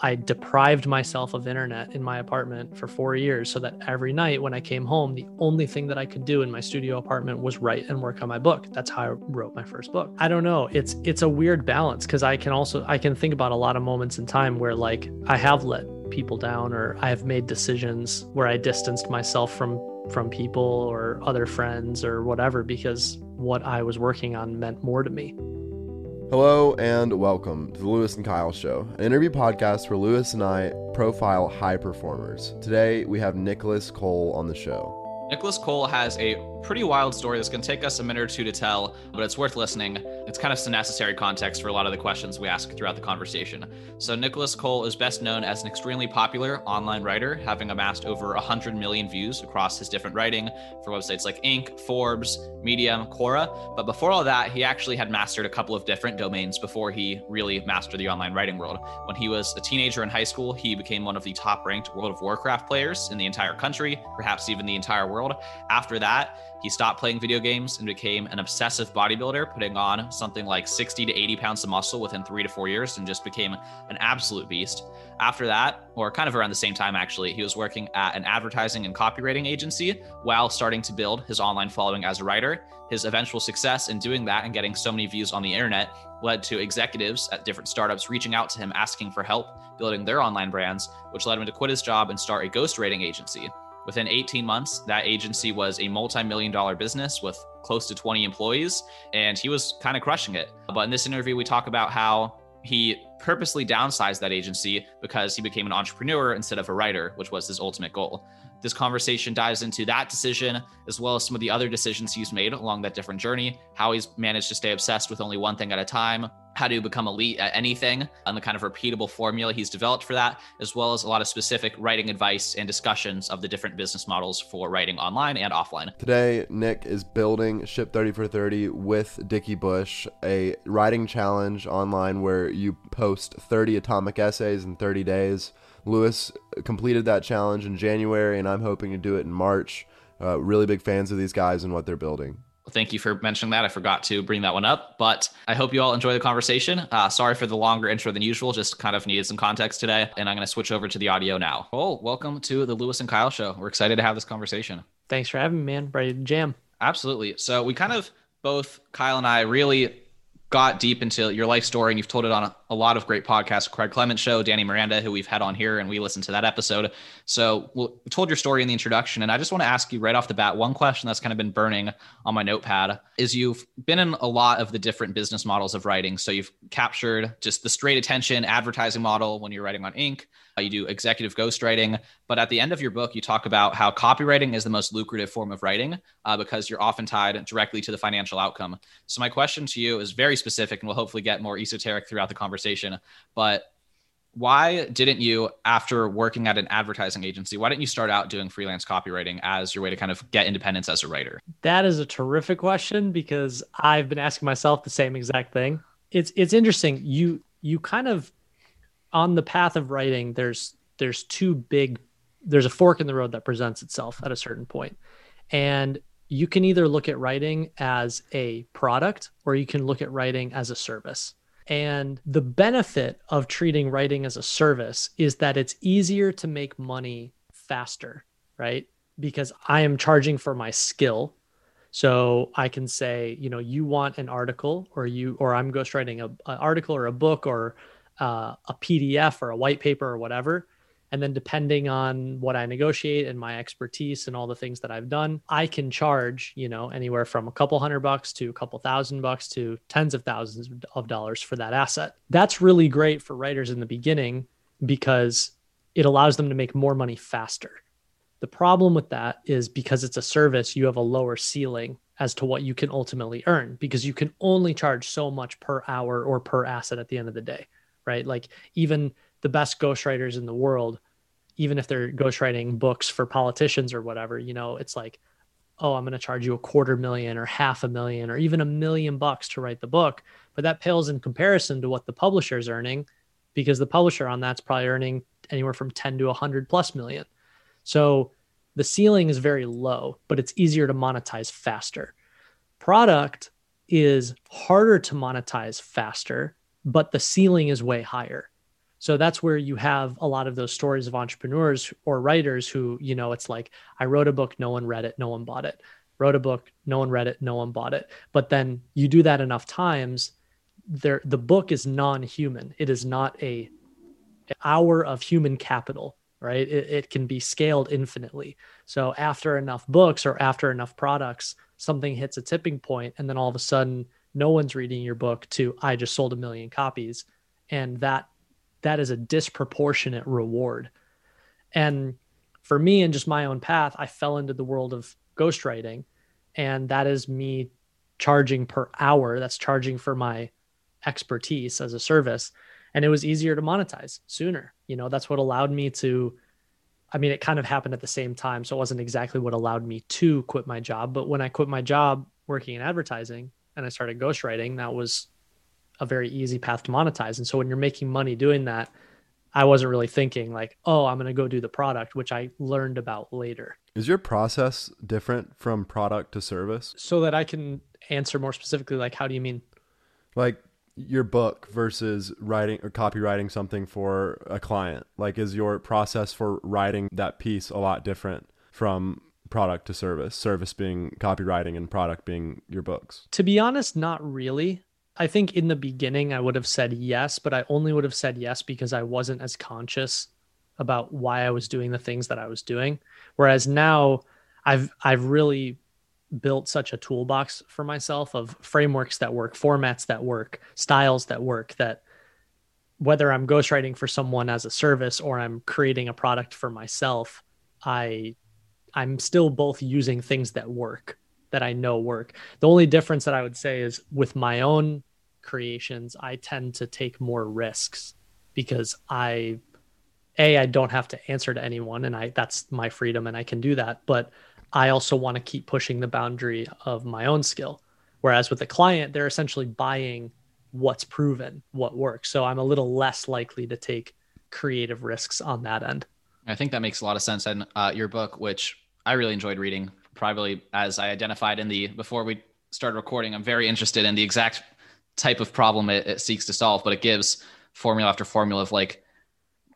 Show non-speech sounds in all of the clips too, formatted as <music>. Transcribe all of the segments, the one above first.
I deprived myself of internet in my apartment for four years so that every night when I came home, the only thing that I could do in my studio apartment was write and work on my book. That's how I wrote my first book. I don't know. It's it's a weird balance because I can also I can think about a lot of moments in time where like I have let people down or I have made decisions where I distanced myself from from people or other friends or whatever because what I was working on meant more to me. Hello and welcome to the Louis and Kyle Show, an interview podcast where Louis and I profile high performers. Today we have Nicolas Cole on the show. Nicolas Cole has a pretty wild story that's going to take us a minute or two to tell, but it's worth listening. It's kind of some necessary context for a lot of the questions we ask throughout the conversation. So, Nicolas Cole is best known as an extremely popular online writer, having amassed over 100 million views across his different writing for websites like Inc., Forbes, Medium, Quora. But before all that, he actually had mastered a couple of different domains before he really mastered the online writing world. When he was a teenager in high school, he became one of the top ranked World of Warcraft players in the entire country, perhaps even the entire world. After that, he stopped playing video games and became an obsessive bodybuilder, putting on something like 60 to 80 pounds of muscle within three to four years and just became an absolute beast. After that, or kind of around the same time, actually, he was working at an advertising and copywriting agency while starting to build his online following as a writer. His eventual success in doing that and getting so many views on the internet led to executives at different startups reaching out to him asking for help building their online brands, which led him to quit his job and start a ghostwriting agency. Within 18 months, that agency was a multi million dollar business with close to 20 employees, and he was kind of crushing it. But in this interview, we talk about how he purposely downsized that agency because he became an entrepreneur instead of a writer, which was his ultimate goal. This conversation dives into that decision, as well as some of the other decisions he's made along that different journey, how he's managed to stay obsessed with only one thing at a time, how to become elite at anything, and the kind of repeatable formula he's developed for that, as well as a lot of specific writing advice and discussions of the different business models for writing online and offline. Today, Nick is building Ship 30 for 30 with Dickie Bush, a writing challenge online where you post 30 atomic essays in 30 days. Louis completed that challenge in January, and I'm hoping to do it in March. Uh, really big fans of these guys and what they're building. Thank you for mentioning that. I forgot to bring that one up, but I hope you all enjoy the conversation. Uh, sorry for the longer intro than usual, just kind of needed some context today. And I'm going to switch over to the audio now. Oh, welcome to the Louis and Kyle show. We're excited to have this conversation. Thanks for having me, man. Ready to jam. Absolutely. So we kind of both, Kyle and I, really got deep into your life story and you've told it on a, a, lot of great podcasts. Craig Clemens show danny miranda who we've had on here and we listened to that episode. So we told your story in the introduction and i just want to ask you right off the bat one question that's kind of been burning on my notepad is you've been in a lot of the different business models of writing. So you've captured just the straight attention advertising model when you're writing on uh, you do executive ghostwriting. But at the end of your book, you talk about how copywriting is the most lucrative form of writing uh, because you're often tied directly to the financial outcome. So, my question to you is very specific and we'll hopefully get more esoteric throughout the conversation. But why didn't you, after working at an advertising agency, why didn't you start out doing freelance copywriting as your way to kind of get independence as a writer? That is a terrific question because I've been asking myself the same exact thing. It's it's interesting. You you kind of on the path of writing, there's there's two big there's a fork in the road that presents itself at a certain point. And you can either look at writing as a product or you can look at writing as a service. And the benefit of treating writing as a service is that it's easier to make money faster, right? Because I am charging for my skill. So I can say, you know, you want an article or you or I'm ghostwriting a, an article or a book or uh, a PDF or a white paper or whatever. And then depending on what I negotiate and my expertise and all the things that I've done, I can charge, you know, anywhere from a couple hundred bucks to a couple thousand bucks to tens of thousands of dollars for that asset. That's really great for writers in the beginning because it allows them to make more money faster. The problem with that is because it's a service, you have a lower ceiling as to what you can ultimately earn because you can only charge so much per hour or per asset at the end of the day right? Like even the best ghostwriters in the world, even if they're ghostwriting books for politicians or whatever, you know, it's like, oh, I'm going to charge you a quarter million or half a million or even a million bucks to write the book. But that pales in comparison to what the publisher is earning because the publisher on that's probably earning anywhere from 10 to 100 plus million. So the ceiling is very low, but it's easier to monetize faster. Product is harder to monetize faster but the ceiling is way higher. So that's where you have a lot of those stories of entrepreneurs or writers who, you know, it's like, I wrote a book, no one read it, no one bought it. Wrote a book, no one read it, no one bought it. But then you do that enough times, there the book is non-human. It is not a hour of human capital, right? It, it can be scaled infinitely. So after enough books or after enough products, something hits a tipping point, and then all of a sudden, no one's reading your book to I just sold a million copies, and that that is a disproportionate reward. And for me and just my own path, I fell into the world of ghostwriting, and that is me charging per hour. That's charging for my expertise as a service and it was easier to monetize sooner you know that's what allowed me to i mean it kind of happened at the same time so it wasn't exactly what allowed me to quit my job but when i quit my job working in advertising and i started ghostwriting that was a very easy path to monetize. And so when you're making money doing that i wasn't really thinking like oh i'm going to go do the product which i learned about later. Is your process different from product to service? So that i can answer more specifically like how do you mean? Like your book versus writing or copywriting something for a client? Like, is your process for writing that piece a lot different from product to service? Service being copywriting and product being your books? To be honest, not really. I think in the beginning I would have said yes, but I only would have said yes because I wasn't as conscious about why I was doing the things that I was doing. Whereas now I've I've really built such a toolbox for myself of frameworks that work, formats that work, styles that work that whether I'm ghostwriting for someone as a service or I'm creating a product for myself, I I'm still both using things that work that I know work. The only difference that I would say is with my own creations, I tend to take more risks because I a I don't have to answer to anyone and I that's my freedom and I can do that, but I also want to keep pushing the boundary of my own skill. Whereas with the client, they're essentially buying what's proven, what works. So I'm a little less likely to take creative risks on that end. I think that makes a lot of sense. And uh, your book, which I really enjoyed reading, probably as I identified in the before we started recording, I'm very interested in the exact type of problem it, it seeks to solve, but it gives formula after formula of like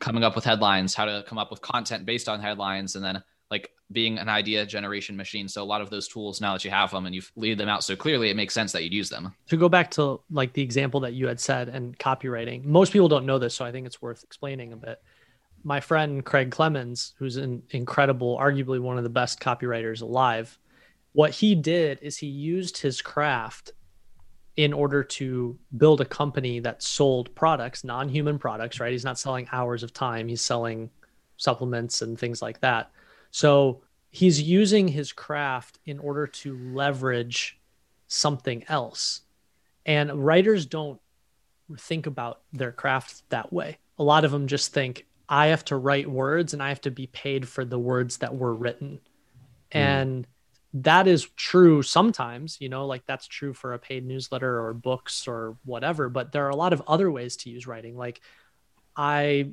coming up with headlines, how to come up with content based on headlines, and then like being an idea generation machine. So a lot of those tools now that you have them and you've laid them out so clearly, it makes sense that you'd use them. To go back to like the example that you had said and copywriting, most people don't know this, so I think it's worth explaining a bit. My friend Craig Clemens, who's an incredible, arguably one of the best copywriters alive, what he did is he used his craft in order to build a company that sold products, non-human products, right? He's not selling hours of time, he's selling supplements and things like that so he's using his craft in order to leverage something else. And writers don't think about their craft that way. A lot of them just think, I have to write words and I have to be paid for the words that were written. Mm. And that is true sometimes, you know, like that's true for a paid newsletter or books or whatever. But there are a lot of other ways to use writing. Like I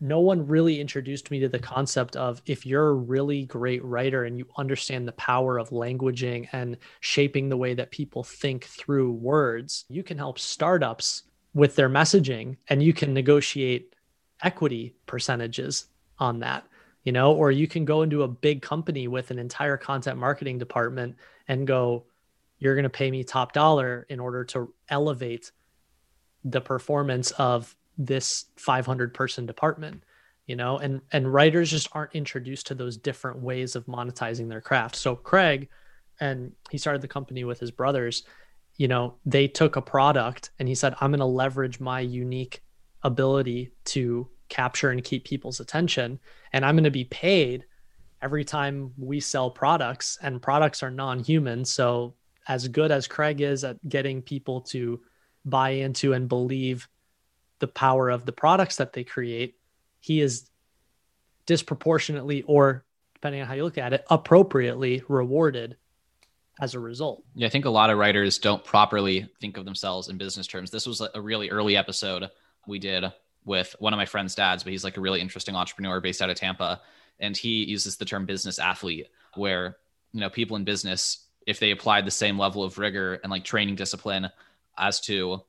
no one really introduced me to the concept of if you're a really great writer and you understand the power of languaging and shaping the way that people think through words, you can help startups with their messaging and you can negotiate equity percentages on that, you know, or you can go into a big company with an entire content marketing department and go, you're going to pay me top dollar in order to elevate the performance of this 500 person department you know? And and writers just aren't introduced to those different ways of monetizing their craft. So craig and he started the company with his brothers you know they took a product and he said i'm going to leverage my unique ability to capture and keep people's attention and i'm going to be paid every time we sell products and products are non-human so as good as craig is at getting people to buy into and believe the power of the products that they create, he is disproportionately or depending on how you look at it, appropriately rewarded as a result. Yeah, I think a lot of writers don't properly think of themselves in business terms. This was a really early episode we did with one of my friend's dads, but he's like a really interesting entrepreneur based out of Tampa. And he uses the term business athlete, where, you know, people in business, if they applied the same level of rigor and like training discipline as to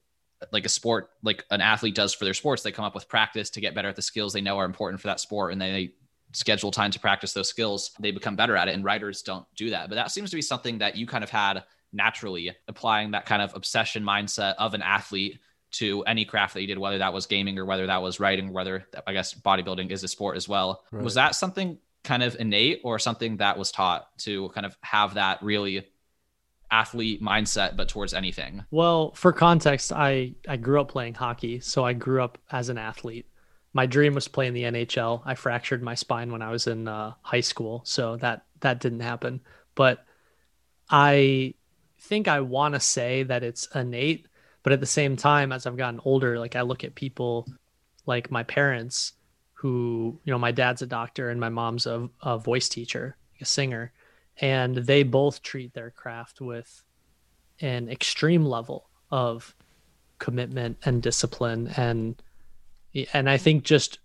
like a sport like an athlete does for their sports they come up with practice to get better at the skills they know are important for that sport and they schedule time to practice those skills they become better at it and writers don't do that but that seems to be something that you kind of had naturally applying that kind of obsession mindset of an athlete to any craft that you did whether that was gaming or whether that was writing whether i guess bodybuilding is a sport as well. Right. was that something kind of innate or something that was taught to kind of have that really athlete mindset but towards anything? Well for context i i grew up playing hockey so i grew up as an athlete. My dream was playing the nhl i fractured my spine when i was in uh, high school so that that didn't happen. But i think i want to say that it's innate but at the same time as i've gotten older like i look at people like my parents who you know my dad's a doctor and my mom's a, a voice teacher a singer. And they both treat their craft with an extreme level of commitment and discipline. And and I think just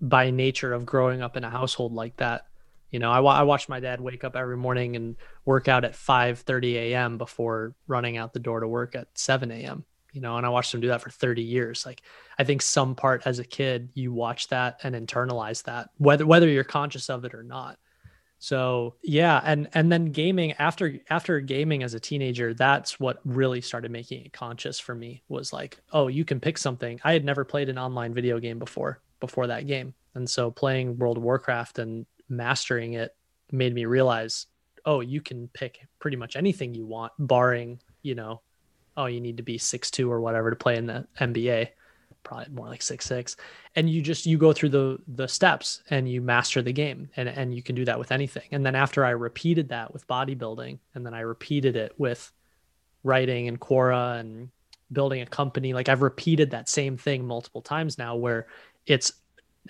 by nature of growing up in a household like that you know I, I watched my dad wake up every morning and work out at 5 30 a.m before running out the door to work at 7 a.m you know, and I watched him do that for 30 years. Like I think some part as a kid, you watch that and internalize that, whether whether you're conscious of it or not. So yeah, and and then gaming after after gaming as a teenager, that's what really started making it conscious for me was like, oh, you can pick something. I had never played an online video game before before that game. And so playing World of Warcraft and mastering it made me realize, oh, you can pick pretty much anything you want, barring, you know, oh, you need to be six two or whatever to play in the NBA. Probably more like six six. And you just you go through the the steps and you master the game. And and you can do that with anything. And then after I repeated that with bodybuilding, and then I repeated it with writing and Quora and building a company, like I've repeated that same thing multiple times now where it's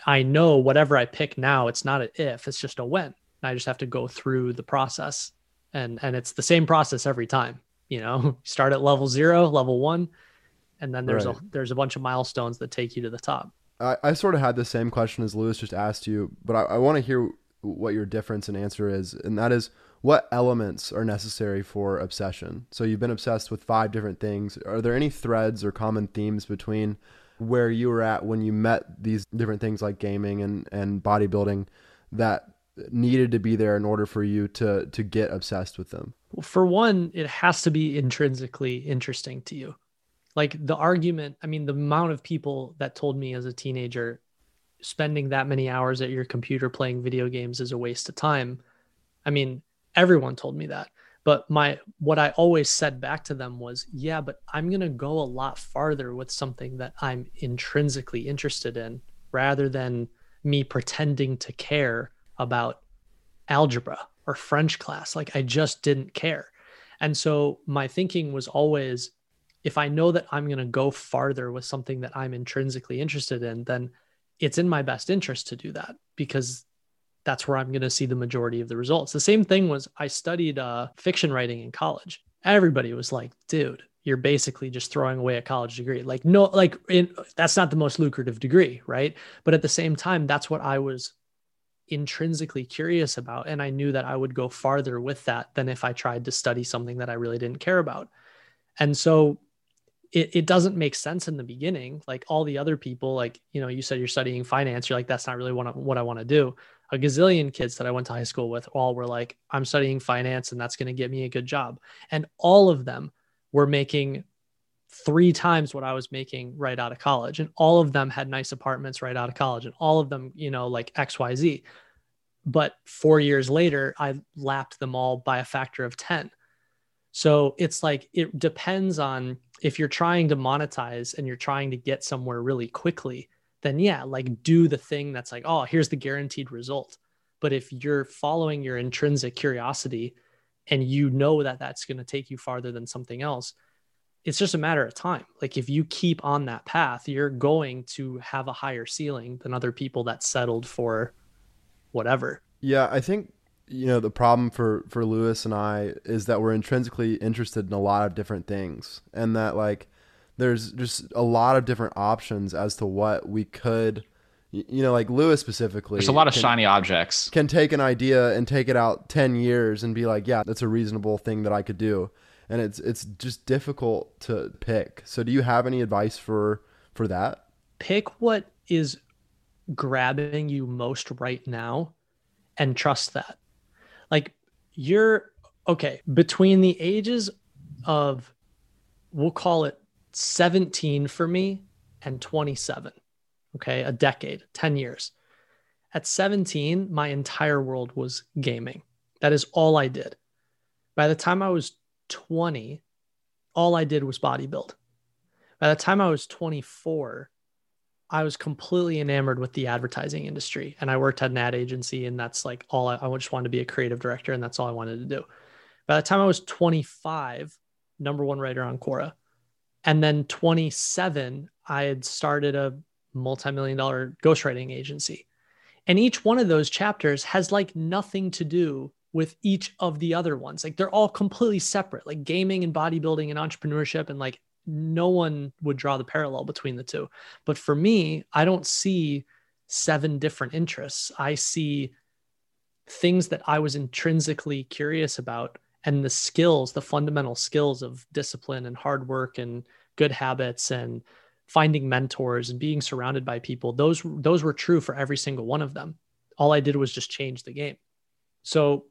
I know whatever I pick now, it's not an if, it's just a when. I just have to go through the process. And and it's the same process every time you know <laughs> start at level zero level one and then there's right. a there's a bunch of milestones that take you to the top. I, I sort of had the same question as Louis just asked you but i, I want to hear what your difference in answer is and that is what elements are necessary for obsession? So you've been obsessed with five different things. Are there any threads or common themes between where you were at when you met these different things like gaming and, and bodybuilding that needed to be there in order for you to to get obsessed with them for one, it has to be intrinsically interesting to you. Like the argument, I mean, the amount of people that told me as a teenager, spending that many hours at your computer playing video games is a waste of time. I mean, everyone told me that. But my what I always said back to them was, yeah, but I'm to go a lot farther with something that I'm intrinsically interested in rather than me pretending to care about algebra or French class. Like I just didn't care. And so my thinking was always if I know that I'm going to go farther with something that I'm intrinsically interested in, then it's in my best interest to do that because that's where I'm going to see the majority of the results. The same thing was I studied uh, fiction writing in college. Everybody was like, dude, you're basically just throwing away a college degree. Like, no, like in, that's not the most lucrative degree, right? But at the same time, that's what I was intrinsically curious about. And I knew that I would go farther with that than if I tried to study something that I really didn't care about. And so it, it doesn't make sense in the beginning. Like all the other people, like, you know, you said you're studying finance. You're like, that's not really what I, what I want to do. A gazillion kids that I went to high school with all were like, I'm studying finance and that's going to get me a good job. And all of them were making three times what I was making right out of college. And all of them had nice apartments right out of college. And all of them, you know, like XYZ. But four years later, I lapped them all by a factor of 10. So it's like it depends on if you're trying to monetize and you're trying to get somewhere really quickly, then yeah, like do the thing that's like, oh, here's the guaranteed result. But if you're following your intrinsic curiosity and you know that that's going to take you farther than something else, it's just a matter of time. Like if you keep on that path, you're going to have a higher ceiling than other people that settled for whatever. Yeah, I think you know the problem for for Louis and I is that we're intrinsically interested in a lot of different things and that like there's just a lot of different options as to what we could you know like Louis specifically There's a lot of can, shiny objects. Can take an idea and take it out 10 years and be like, yeah, that's a reasonable thing that I could do and it's it's just difficult to pick. So do you have any advice for for that? Pick what is grabbing you most right now and trust that. Like you're okay, between the ages of we'll call it 17 for me and 27. Okay, a decade, 10 years. At 17, my entire world was gaming. That is all I did. By the time I was 20, all I did was bodybuild. By the time I was 24, I was completely enamored with the advertising industry and I worked at an ad agency and that's like all I, I just wanted to be a creative director and that's all I wanted to do. By the time I was 25, number one writer on Quora. And then 27, I had started a multi-million dollar ghostwriting agency. And each one of those chapters has like nothing to do with each of the other ones. Like they're all completely separate, like gaming and bodybuilding and entrepreneurship. And like no one would draw the parallel between the two. But for me, I don't see seven different interests. I see things that I was intrinsically curious about and the skills, the fundamental skills of discipline and hard work and good habits and finding mentors and being surrounded by people. Those those were true for every single one of them. All I did was just change the game. So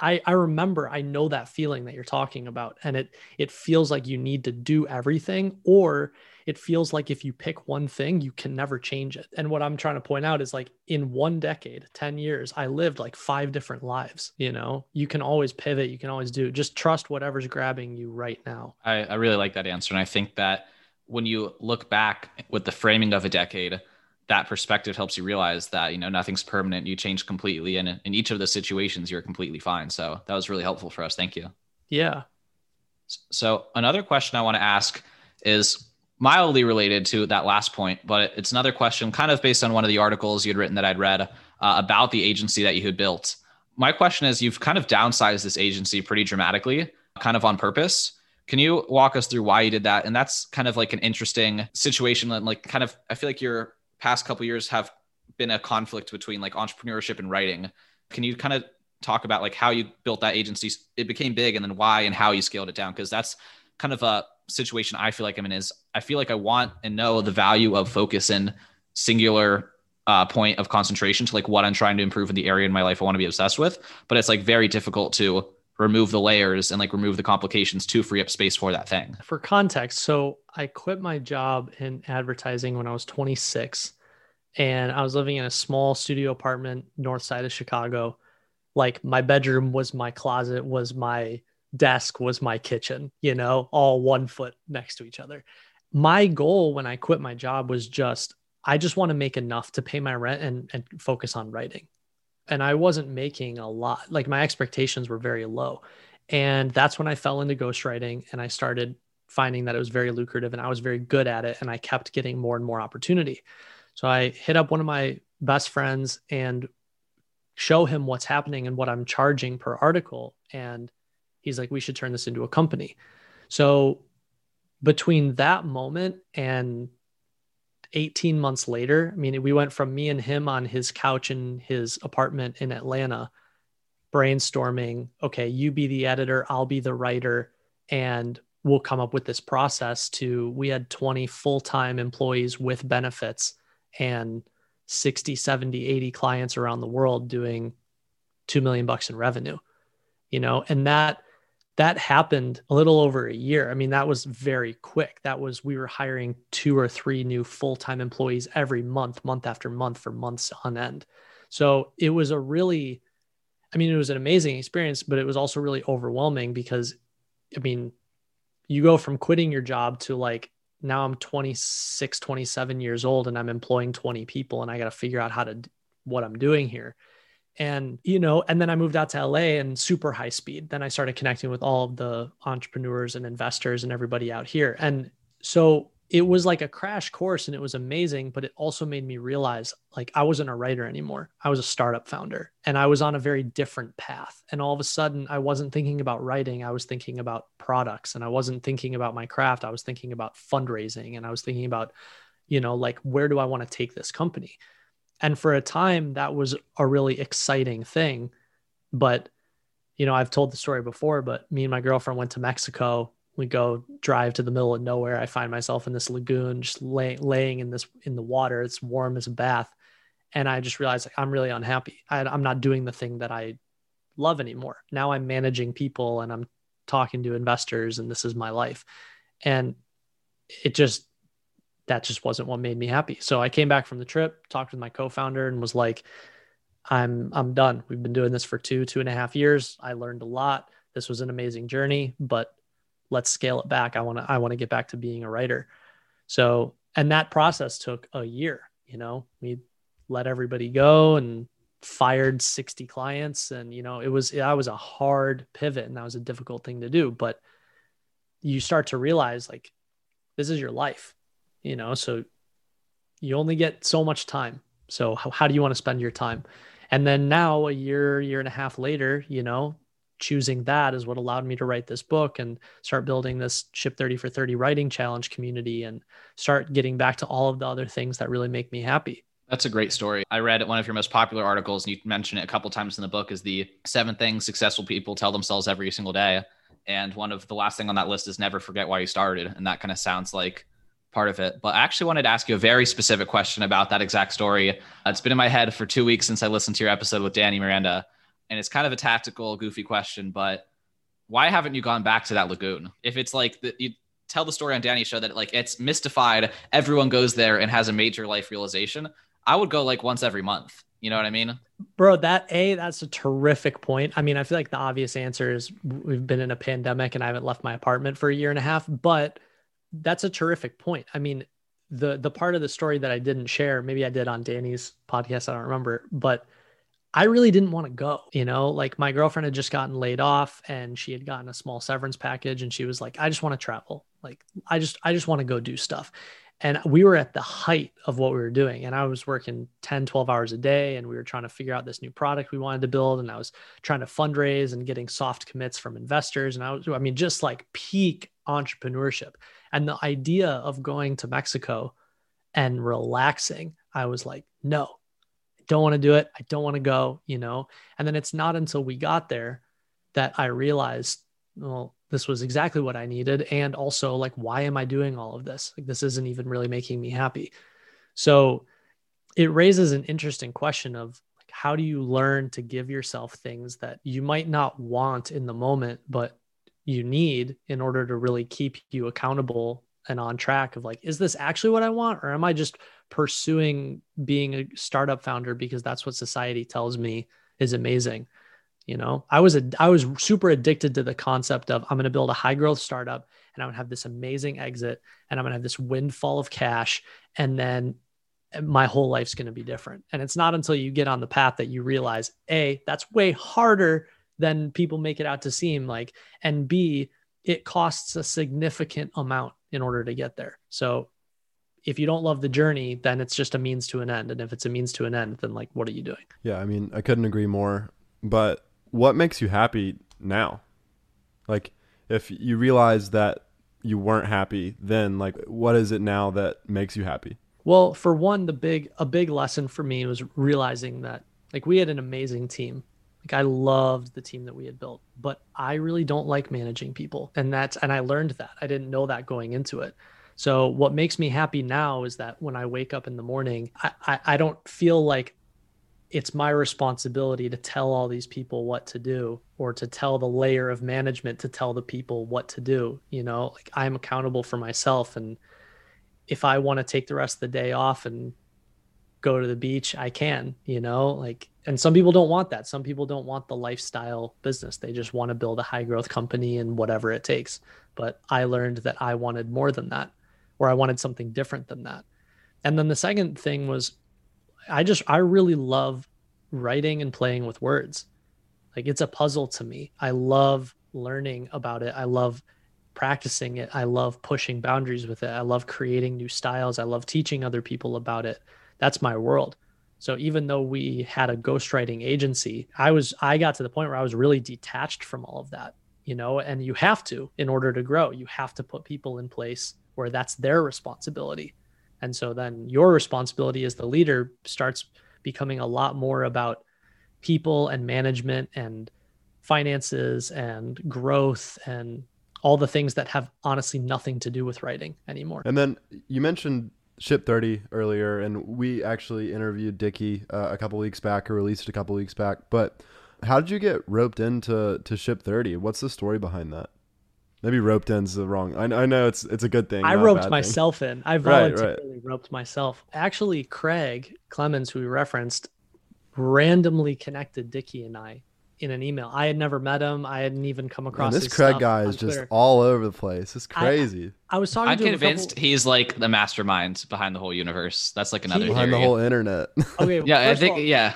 I, I remember I know that feeling that you're talking about and it it feels like you need to do everything or it feels like if you pick one thing you can never change it. And what I'm trying to point out is like in one decade, 10 years, I lived like five different lives, you know. You can always pivot, you can always do. Just trust whatever's grabbing you right now. I, I really like that answer and I think that when you look back with the framing of a decade, that perspective helps you realize that you know nothing's permanent you change completely and in each of the situations you're completely fine. So that was really helpful for us. Thank you. Yeah. So another question i want to ask is mildly related to that last point but it's another question kind of based on one of the articles you had written that i'd read uh, about the agency that you had built. My question is you've kind of downsized this agency pretty dramatically kind of on purpose. Can you walk us through why you did that? And that's kind of like an interesting situation and like kind of i feel like you're past couple years have been a conflict between like entrepreneurship and writing. Can you kind of talk about like how you built that agency? It became big and then why and how you scaled it down? Because that's kind of a situation I feel like I'm in is I feel like I want and know the value of focus and singular uh, point of concentration to like what I'm trying to improve in the area in my life I want to be obsessed with. But it's like very difficult to remove the layers and like remove the complications to free up space for that thing. For context, so I quit my job in advertising when I was 26 and I was living in a small studio apartment north side of Chicago. Like my bedroom was my closet, was my desk, was my kitchen, you know, all one foot next to each other. My goal when I quit my job was just I just want to make enough to pay my rent and, and focus on writing and I wasn't making a lot. Like my expectations were very low. And that's when I fell into ghostwriting and I started finding that it was very lucrative and I was very good at it and I kept getting more and more opportunity. So I hit up one of my best friends and show him what's happening and what I'm charging per article and he's like we should turn this into a company. So between that moment and 18 months later, I mean, we went from me and him on his couch in his apartment in Atlanta, brainstorming, okay, you be the editor, I'll be the writer, and we'll come up with this process to we had 20 full-time employees with benefits and 60, 70, 80 clients around the world doing 2 million bucks in revenue. You know, and that that happened a little over a year. I mean, that was very quick. That was, we were hiring two or three new full time employees every month, month after month for months on end. So it was a really, I mean, it was an amazing experience, but it was also really overwhelming because, I mean, you go from quitting your job to like, now I'm 26, 27 years old and I'm employing 20 people and I got to figure out how to, what I'm doing here and you know and then i moved out to la and super high speed. Then i started connecting with all of the entrepreneurs and investors and everybody out here. And so it was like a crash course and it was amazing but it also made me realize like i wasn't a writer anymore. I was a startup founder and i was on a very different path. And all of a sudden i wasn't thinking about writing. I was thinking about products and i wasn't thinking about my craft. I was thinking about fundraising and i was thinking about you know like where do i want to take this company and for a time that was a really exciting thing but you know, I've told the story before, but me and my girlfriend went to Mexico. We go drive to the middle of nowhere. I find myself in this lagoon, just lay, laying in this in the water. It's warm as a bath, and I just realized like, I'm really unhappy. I, I'm not doing the thing that I love anymore. Now I'm managing people and I'm talking to investors, and this is my life. And it just that just wasn't what made me happy. So I came back from the trip, talked with my co-founder, and was like, I'm I'm done. We've been doing this for two, two and a half years. I learned a lot. This was an amazing journey, but let's scale it back. I want to I want to get back to being a writer. So and that process took a year. You know, we let everybody go and fired 60 clients and you know it was that was a hard pivot and that was a difficult thing to do but you start to realize like this is your life you know so you only get so much time so how, how do you want to spend your time and then now a year year and a half later you know choosing that is what allowed me to write this book and start building this ship 30 for 30 writing challenge community and start getting back to all of the other things that really make me happy that's a great story. I read one of your most popular articles, and you mentioned it a couple times in the book, is the seven things successful people tell themselves every single day. And one of the last thing on that list is never forget why you started. And that kind of sounds like part of it. But I actually wanted to ask you a very specific question about that exact story. It's been in my head for two weeks since I listened to your episode with Danny Miranda. And it's kind of a tactical, goofy question, but why haven't you gone back to that lagoon? If it's like the, you tell the story on Danny's show that like it's mystified, everyone goes there and has a major life realization. I would go like once every month. You know what I mean? Bro, that A, that's a terrific point. I mean, I feel like the obvious answer is we've been in a pandemic and I haven't left my apartment for a year and a half, but that's a terrific point. I mean, the the part of the story that I didn't share, maybe I did on Danny's podcast, I don't remember, but I really didn't want to go, you know, like my girlfriend had just gotten laid off and she had gotten a small severance package and she was like, I just want to travel. Like I just I just want to go do stuff and we were at the height of what we were doing. And i was working 10 12 hours a day and we were trying to figure out this new product we wanted to build and i was trying to fundraise and getting soft commits from investors. And i was i mean just like peak entrepreneurship. And the idea of going to mexico and relaxing i was like no i don't want to do it. I don't want to go you know? And then it's not until we got there that i realized well this was exactly what I needed. And also, like, why am I doing all of this? Like, this isn't even really making me happy. So it raises an interesting question of like, how do you learn to give yourself things that you might not want in the moment, but you need in order to really keep you accountable and on track of like, is this actually what I want? Or am I just pursuing being a startup founder because that's what society tells me is amazing? You know, I was a I was super addicted to the concept of I'm going to build a high growth startup and I'm going to have this amazing exit and I'm going to have this windfall of cash and then eh, my whole life's going to be different. And it's not until you get on the path that you realize A, that's way harder than people make it out to seem like and B, it costs a significant amount in order to get there. So if you don't love the journey, then it's just a means to an end. And if it's a means to an end, then like, what are you doing? Yeah. I mean, I couldn't agree more. But what makes you happy now? Like, if you realize that you weren't happy then, like, what is it now that makes you happy? Well, for one, the big a big lesson for me was realizing that like we had an amazing team. Like I loved the team that we had built, but I really don't like managing people. And that's and I learned that. I didn't know that going into it. So what makes me happy now is that when I wake up in the morning, I, I, I don't feel like it's my responsibility to tell all these people what to do or to tell the layer of management to tell the people what to do you know? Like i'm accountable for myself and if i want to take the rest of the day off and go to the beach i can you know? Like and some people don't want that. Some people don't want the lifestyle business. They just want to build a high growth company and whatever it takes. But i learned that i wanted more than that or i wanted something different than that. And then the second thing was I just I really love writing and playing with words. Like it's a puzzle to me. I love learning about it. I love practicing it. I love pushing boundaries with it. I love creating new styles. I love teaching other people about it. That's my world. So even though we had a ghostwriting agency, I was I got to the point where I was really detached from all of that, you know, and you have to in order to grow. You have to put people in place where that's their responsibility. And so then your responsibility as the leader starts becoming a lot more about people and management and finances and growth and all the things that have honestly nothing to do with writing anymore. And then you mentioned Ship 30 earlier, and we actually interviewed Dickie uh, a couple weeks back or released a couple weeks back. But how did you get roped into to Ship 30? What's the story behind that? Maybe roped in's the wrong. I, I know it's it's a good thing. I roped myself thing. in. I voluntarily <laughs> right, right. roped myself. Actually, Craig Clemens, who we referenced, randomly connected Dickie and I in an email. I had never met him. I hadn't even come across Man, this Craig guy is just all over the place. It's crazy. I, I was talking. I'm convinced couple... he's like the mastermind behind the whole universe. That's like another he, behind the whole internet. Okay. <laughs> yeah, I think all, yeah.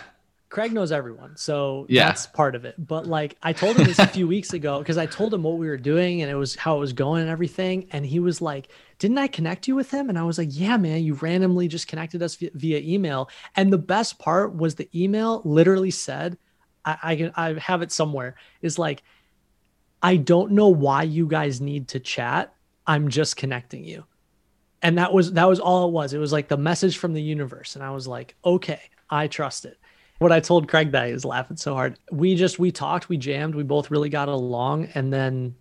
Craig knows everyone, so yeah. that's part of it. But like, I told him this a few <laughs> weeks ago because I told him what we were doing and it was how it was going and everything, and he was like, "Didn't I connect you with him?" And I was like, "Yeah, man, you randomly just connected us via, via email." And the best part was the email literally said I, I can I have it somewhere is like I don't know why you guys need to chat. I'm just connecting you. And that was that was all it was. It was like the message from the universe. And I was like, okay, I trust it. What I told Craig that is laughing so hard. We just we talked, we jammed, we both really got along. And then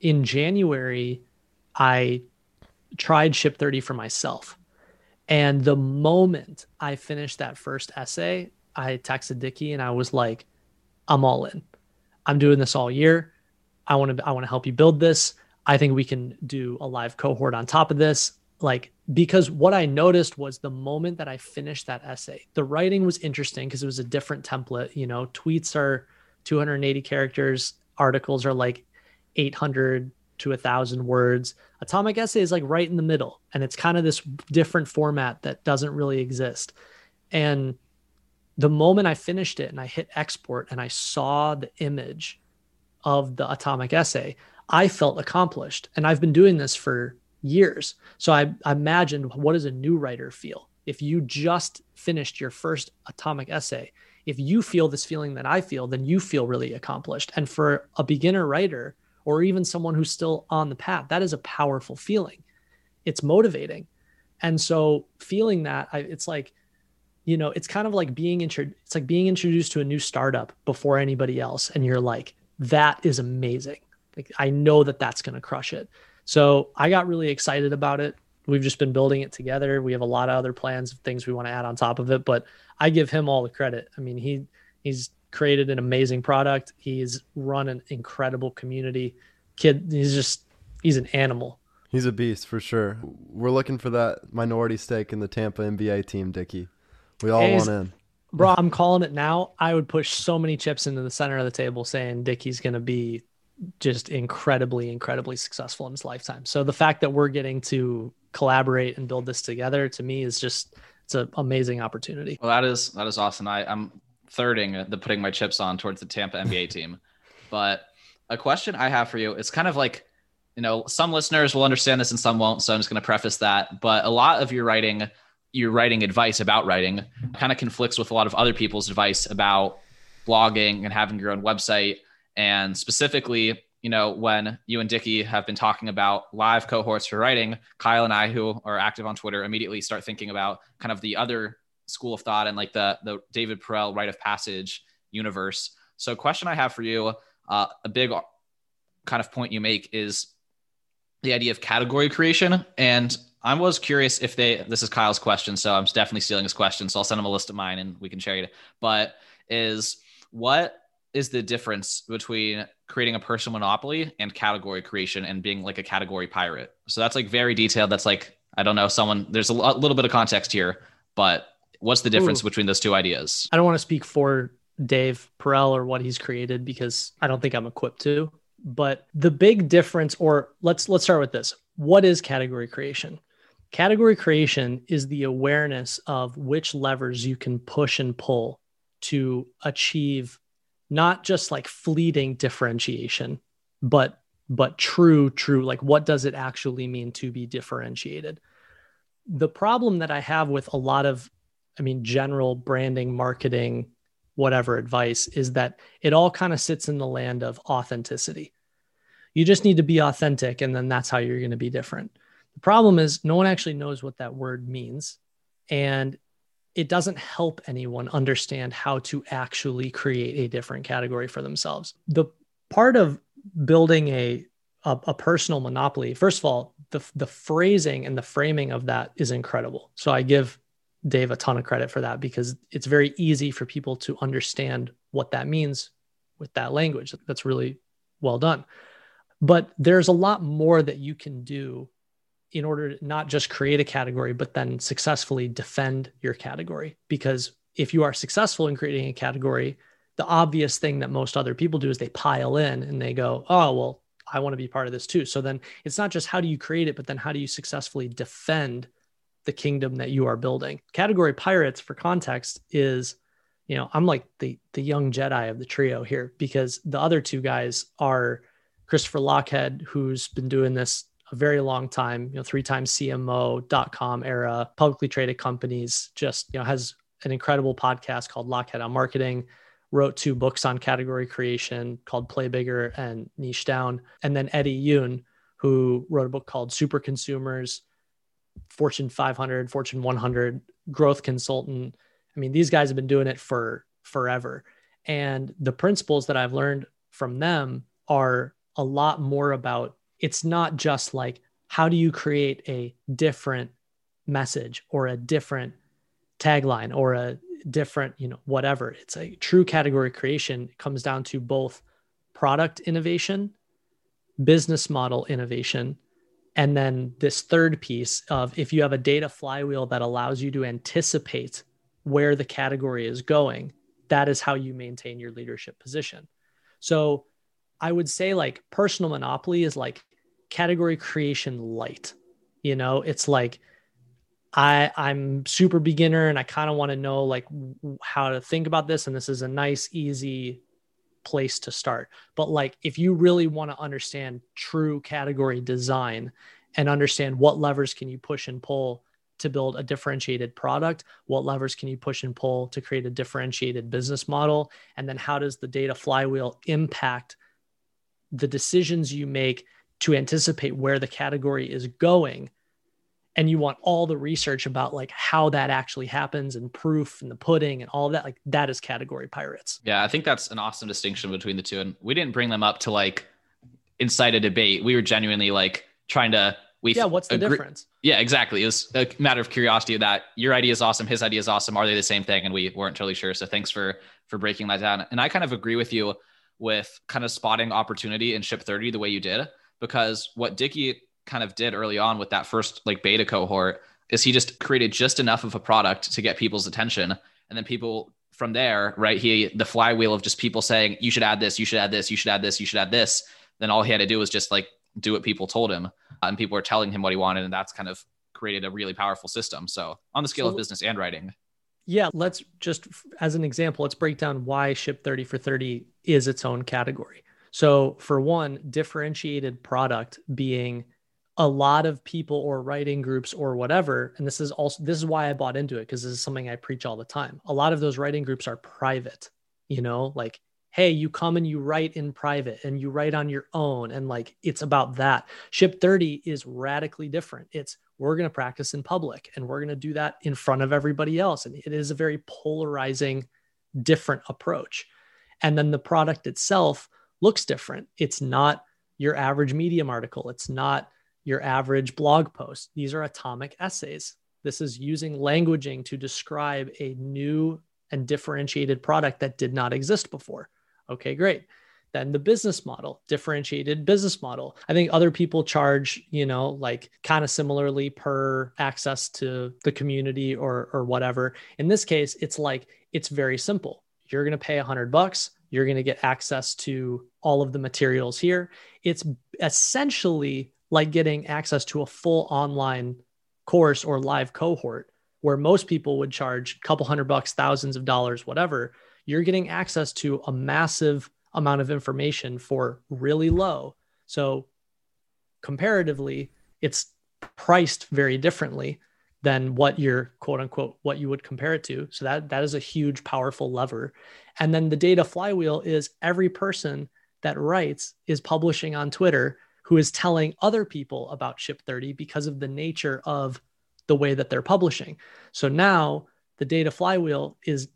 in January, I tried ship 30 for myself. And the moment I finished that first essay, I texted Dickie and I was like, I'm all in. I'm doing this all year. I want to I want to help you build this. I think we can do a live cohort on top of this. Like because what I noticed was the moment that I finished that essay, the writing was interesting because it was a different template. You know, tweets are 280 characters, articles are like 800 to a thousand words. Atomic essay is like right in the middle, and it's kind of this different format that doesn't really exist. And the moment I finished it and I hit export and I saw the image of the atomic essay, I felt accomplished. And I've been doing this for years. So I, I imagined what does a new writer feel? If you just finished your first atomic essay, if you feel this feeling that I feel, then you feel really accomplished. And for a beginner writer or even someone who's still on the path, that is a powerful feeling. It's motivating. And so feeling that, I, it's like, you know, it's kind of like being intro- it's like being introduced to a new startup before anybody else and you're like that is amazing. Like I know that that's going to crush it. So I got really excited about it. We've just been building it together. We have a lot of other plans of things we want to add on top of it, but I give him all the credit. I mean, he he's created an amazing product. He's run an incredible community. Kid, he's just he's an animal. He's a beast for sure. We're looking for that minority stake in the Tampa NBA team, Dickie. We all want in. Bro, I'm calling it now. I would push so many chips into the center of the table saying Dickie's going to be just incredibly, incredibly successful in his lifetime. So the fact that we're getting to collaborate and build this together to me is just it's an amazing opportunity. Well, that is that is awesome. I, I'm thirding the putting my chips on towards the Tampa NBA <laughs> team. But a question I have for you is kind of like, you know, some listeners will understand this and some won't. So I'm just going to preface that. But a lot of your writing you're writing advice about writing kind of conflicts with a lot of other people's advice about blogging and having your own website. And specifically, you know, when you and Dickie have been talking about live cohorts for writing, Kyle and I, who are active on Twitter, immediately start thinking about kind of the other school of thought and like the the David Perell Write of Passage universe. So, question I have for you, uh, a big kind of point you make is the idea of category creation. And I was curious if they, this is Kyle's question. So I'm definitely stealing his question. So I'll send him a list of mine and we can share it. But is what is the difference between creating a personal monopoly and category creation and being like a category pirate? So that's like very detailed. That's like, I don't know, someone, there's a, little bit of context here, but what's the difference Ooh. between those two ideas? I don't want to speak for Dave Perell or what he's created because I don't think I'm equipped to. But the big difference, or let's let's start with this. What is category creation? Category creation is the awareness of which levers you can push and pull to achieve not just like fleeting differentiation, but but true true like what does it actually mean to be differentiated? The problem that I have with a lot of I mean general branding, marketing, whatever advice is that it all kind of sits in the land of authenticity. You just need to be authentic and then that's how you're going to be different the problem is no one actually knows what that word means. And it doesn't help anyone understand how to actually create a different category for themselves. The part of building a a, a, personal monopoly, first of all, the the phrasing and the framing of that is incredible. So I give Dave a ton of credit for that because it's very easy for people to understand what that means with that language. That's really well done. But there's a lot more that you can do in order to not just create a category, but then successfully defend your category. Because if you are successful in creating a category, the obvious thing that most other people do is they pile in and they go, oh, well, I want to be part of this too. So then it's not just how do you create it, but then how do you successfully defend the kingdom that you are building? Category pirates, for context, is you know I'm like the the young Jedi of the trio here because the other two guys are Christopher Lochhead, who's been doing this a very long time, you know, three times CMO, dot com era, publicly traded companies, just, you know, has an incredible podcast called Lochhead on Marketing, wrote two books on category creation called Play Bigger and Niche Down. And then Eddie Yoon, who wrote a book called Super Consumers, Fortune 500, Fortune 100 growth consultant. I mean, these guys have been doing it for forever. And the principles that I've learned from them are a lot more about it's not just like how do you create a different message or a different tagline or a different you know whatever. It's a true category creation. It comes down to both product innovation business model innovation and then this third piece of if you have a data flywheel that allows you to anticipate where the category is going that is how you maintain your leadership position. So i would say like personal monopoly is like category creation light. You know, it's like I I'm super beginner and I kind of want to know like how to think about this and this is a nice easy place to start. But like if you really want to understand true category design and understand what levers can you push and pull to build a differentiated product, what levers can you push and pull to create a differentiated business model and then how does the data flywheel impact the decisions you make to anticipate where the category is going. And you want all the research about like how that actually happens and proof and the pudding and all of that. Like that is category pirates. Yeah i think that's an awesome distinction between the two. And we didn't bring them up to like incite a debate. We were genuinely like trying to we yeah what's the agree- difference? Yeah exactly. It was a matter of curiosity that your idea is awesome his idea is awesome. Are they the same thing? And we weren't totally sure. So thanks for for breaking that down. And i kind of agree with you with kind of spotting opportunity in ship 30 the way you did because what Dickie kind of did early on with that first like beta cohort is he just created just enough of a product to get people's attention. And then people from there right he the flywheel of just people saying you should add this you should add this you should add this you should add this. Then all he had to do was just like do what people told him. Uh, and people were telling him what he wanted and that's kind of created a really powerful system. So on the scale so, of business and writing. Yeah let's just as an example let's break down why ship 30 for 30 is its own category so, for one, differentiated product being a lot of people or writing groups or whatever and this is also this is why i bought into it because this is something i preach all the time. A lot of those writing groups are private you know like hey you come and you write in private and you write on your own and like it's about that. Ship 30 is radically different. It's we're going to practice in public and we're going to do that in front of everybody else and it is a very polarizing different approach. And then the product itself looks different. It's not your average Medium article, it's not your average blog post. These are atomic essays. This is using languaging to describe a new and differentiated product that did not exist before. Okay, great. Then the business model, differentiated business model. I think other people charge, you know, like kind of similarly per access to the community or or whatever. In this case, it's like it's very simple. You're going to pay a hundred bucks you're going to get access to all of the materials here. It's essentially like getting access to a full online course or live cohort where most people would charge a couple hundred bucks, thousands of dollars, whatever. You're getting access to a massive amount of information for really low. So, comparatively, it's priced very differently than what you're quote unquote what you would compare it to so that that is a huge powerful lever and then the data flywheel is every person that writes is publishing on twitter who is telling other people about ship 30 because of the nature of the way that they're publishing so now the data flywheel is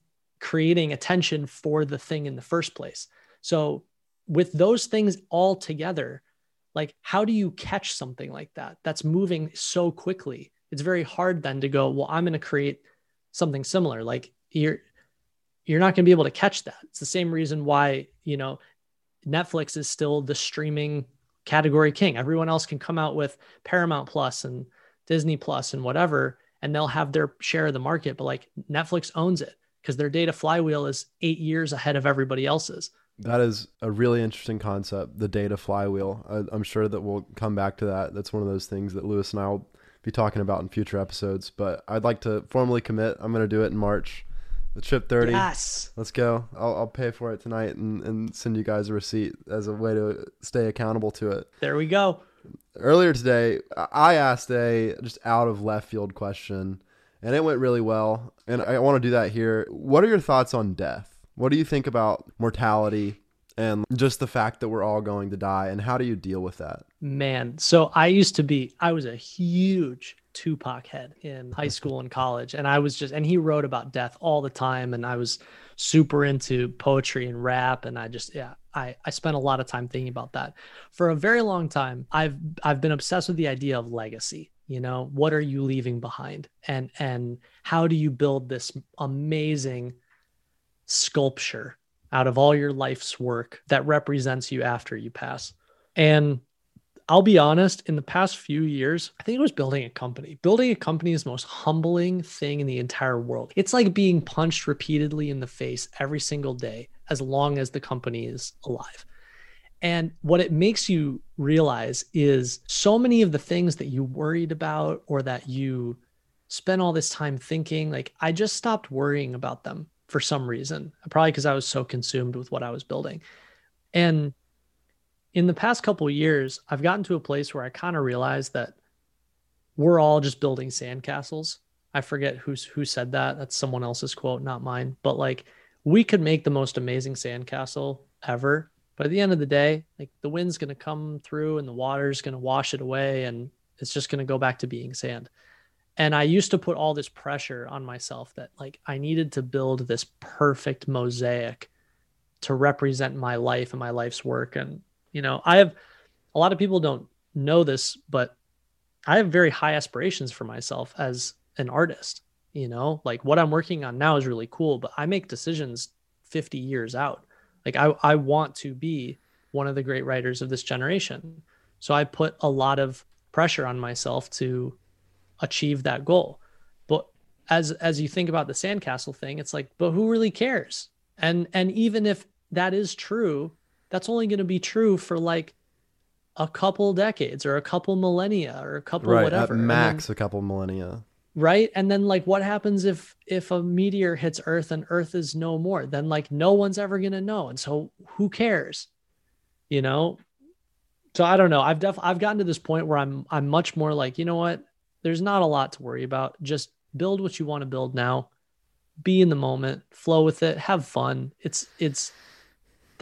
creating attention for the thing in the first place. So with those things all together, like how do you catch something like that that's moving so quickly? It's very hard then to go, well, I'm going to create something similar. Like you're you're not going to be able to catch that. It's the same reason why, you know, Netflix is still the streaming category king. Everyone else can come out with Paramount Plus and Disney Plus and whatever, and they'll have their share of the market. But like Netflix owns it because their data flywheel is eight years ahead of everybody else's. That is a really interesting concept, the data flywheel. I, am sure that we'll come back to that. That's one of those things that Louis and I will be talking about in future episodes. But I'd like to formally commit. I'm going to do it in March. The Ship 30. Yes. Let's go. I'll, I'll pay for it tonight and, and send you guys a receipt as a way to stay accountable to it. There we go. Earlier today, I asked a just out of left field question and it went really well. And I want to do that here. What are your thoughts on death? What do you think about mortality and just the fact that we're all going to die and how do you deal with that? Man, so I used to be I was a huge Tupac head in high mm-hmm. school and college. And I was just, and he wrote about death all the time. And I was super into poetry and rap. And I just, yeah, I, I spent a lot of time thinking about that. For a very long time, I've I've been obsessed with the idea of legacy. You know, what are you leaving behind? And and how do you build this amazing sculpture out of all your life's work that represents you after you pass? And I'll be honest, in the past few years, I think it was building a company. Building a company is the most humbling thing in the entire world. It's like being punched repeatedly in the face every single day as long as the company is alive. And what it makes you realize is so many of the things that you worried about or that you spent all this time thinking, like I just stopped worrying about them for some reason, probably because I was so consumed with what I was building. And in the past couple years, I've gotten to a place where I kind of realized that we're all just building sandcastles. I forget who's who said that. That's someone else's quote, not mine. But like we could make the most amazing sandcastle ever. But at the end of the day, like the wind's gonna come through and the water's gonna wash it away and it's just gonna go back to being sand. And I used to put all this pressure on myself that like I needed to build this perfect mosaic to represent my life and my life's work. And you know, I have a lot of people don't know this, but I have very high aspirations for myself as an artist. You know, like what I'm working on now is really cool, but I make decisions 50 years out. Like I, I want to be one of the great writers of this generation. So I put a lot of pressure on myself to achieve that goal. But as as you think about the sandcastle thing, it's like, but who really cares? And and even if that is true, that's only going to be true for like a couple decades or a couple millennia or a couple right, whatever. At max then, a couple millennia. Right? And then like what happens if if a meteor hits Earth and Earth is no more? Then like no one's ever going to know. And so who cares? You know? So I don't know. I've def I've gotten to this point where I'm I'm much more like, you know what? There's not a lot to worry about. Just build what you want to build now. Be in the moment, flow with it, have fun. It's it's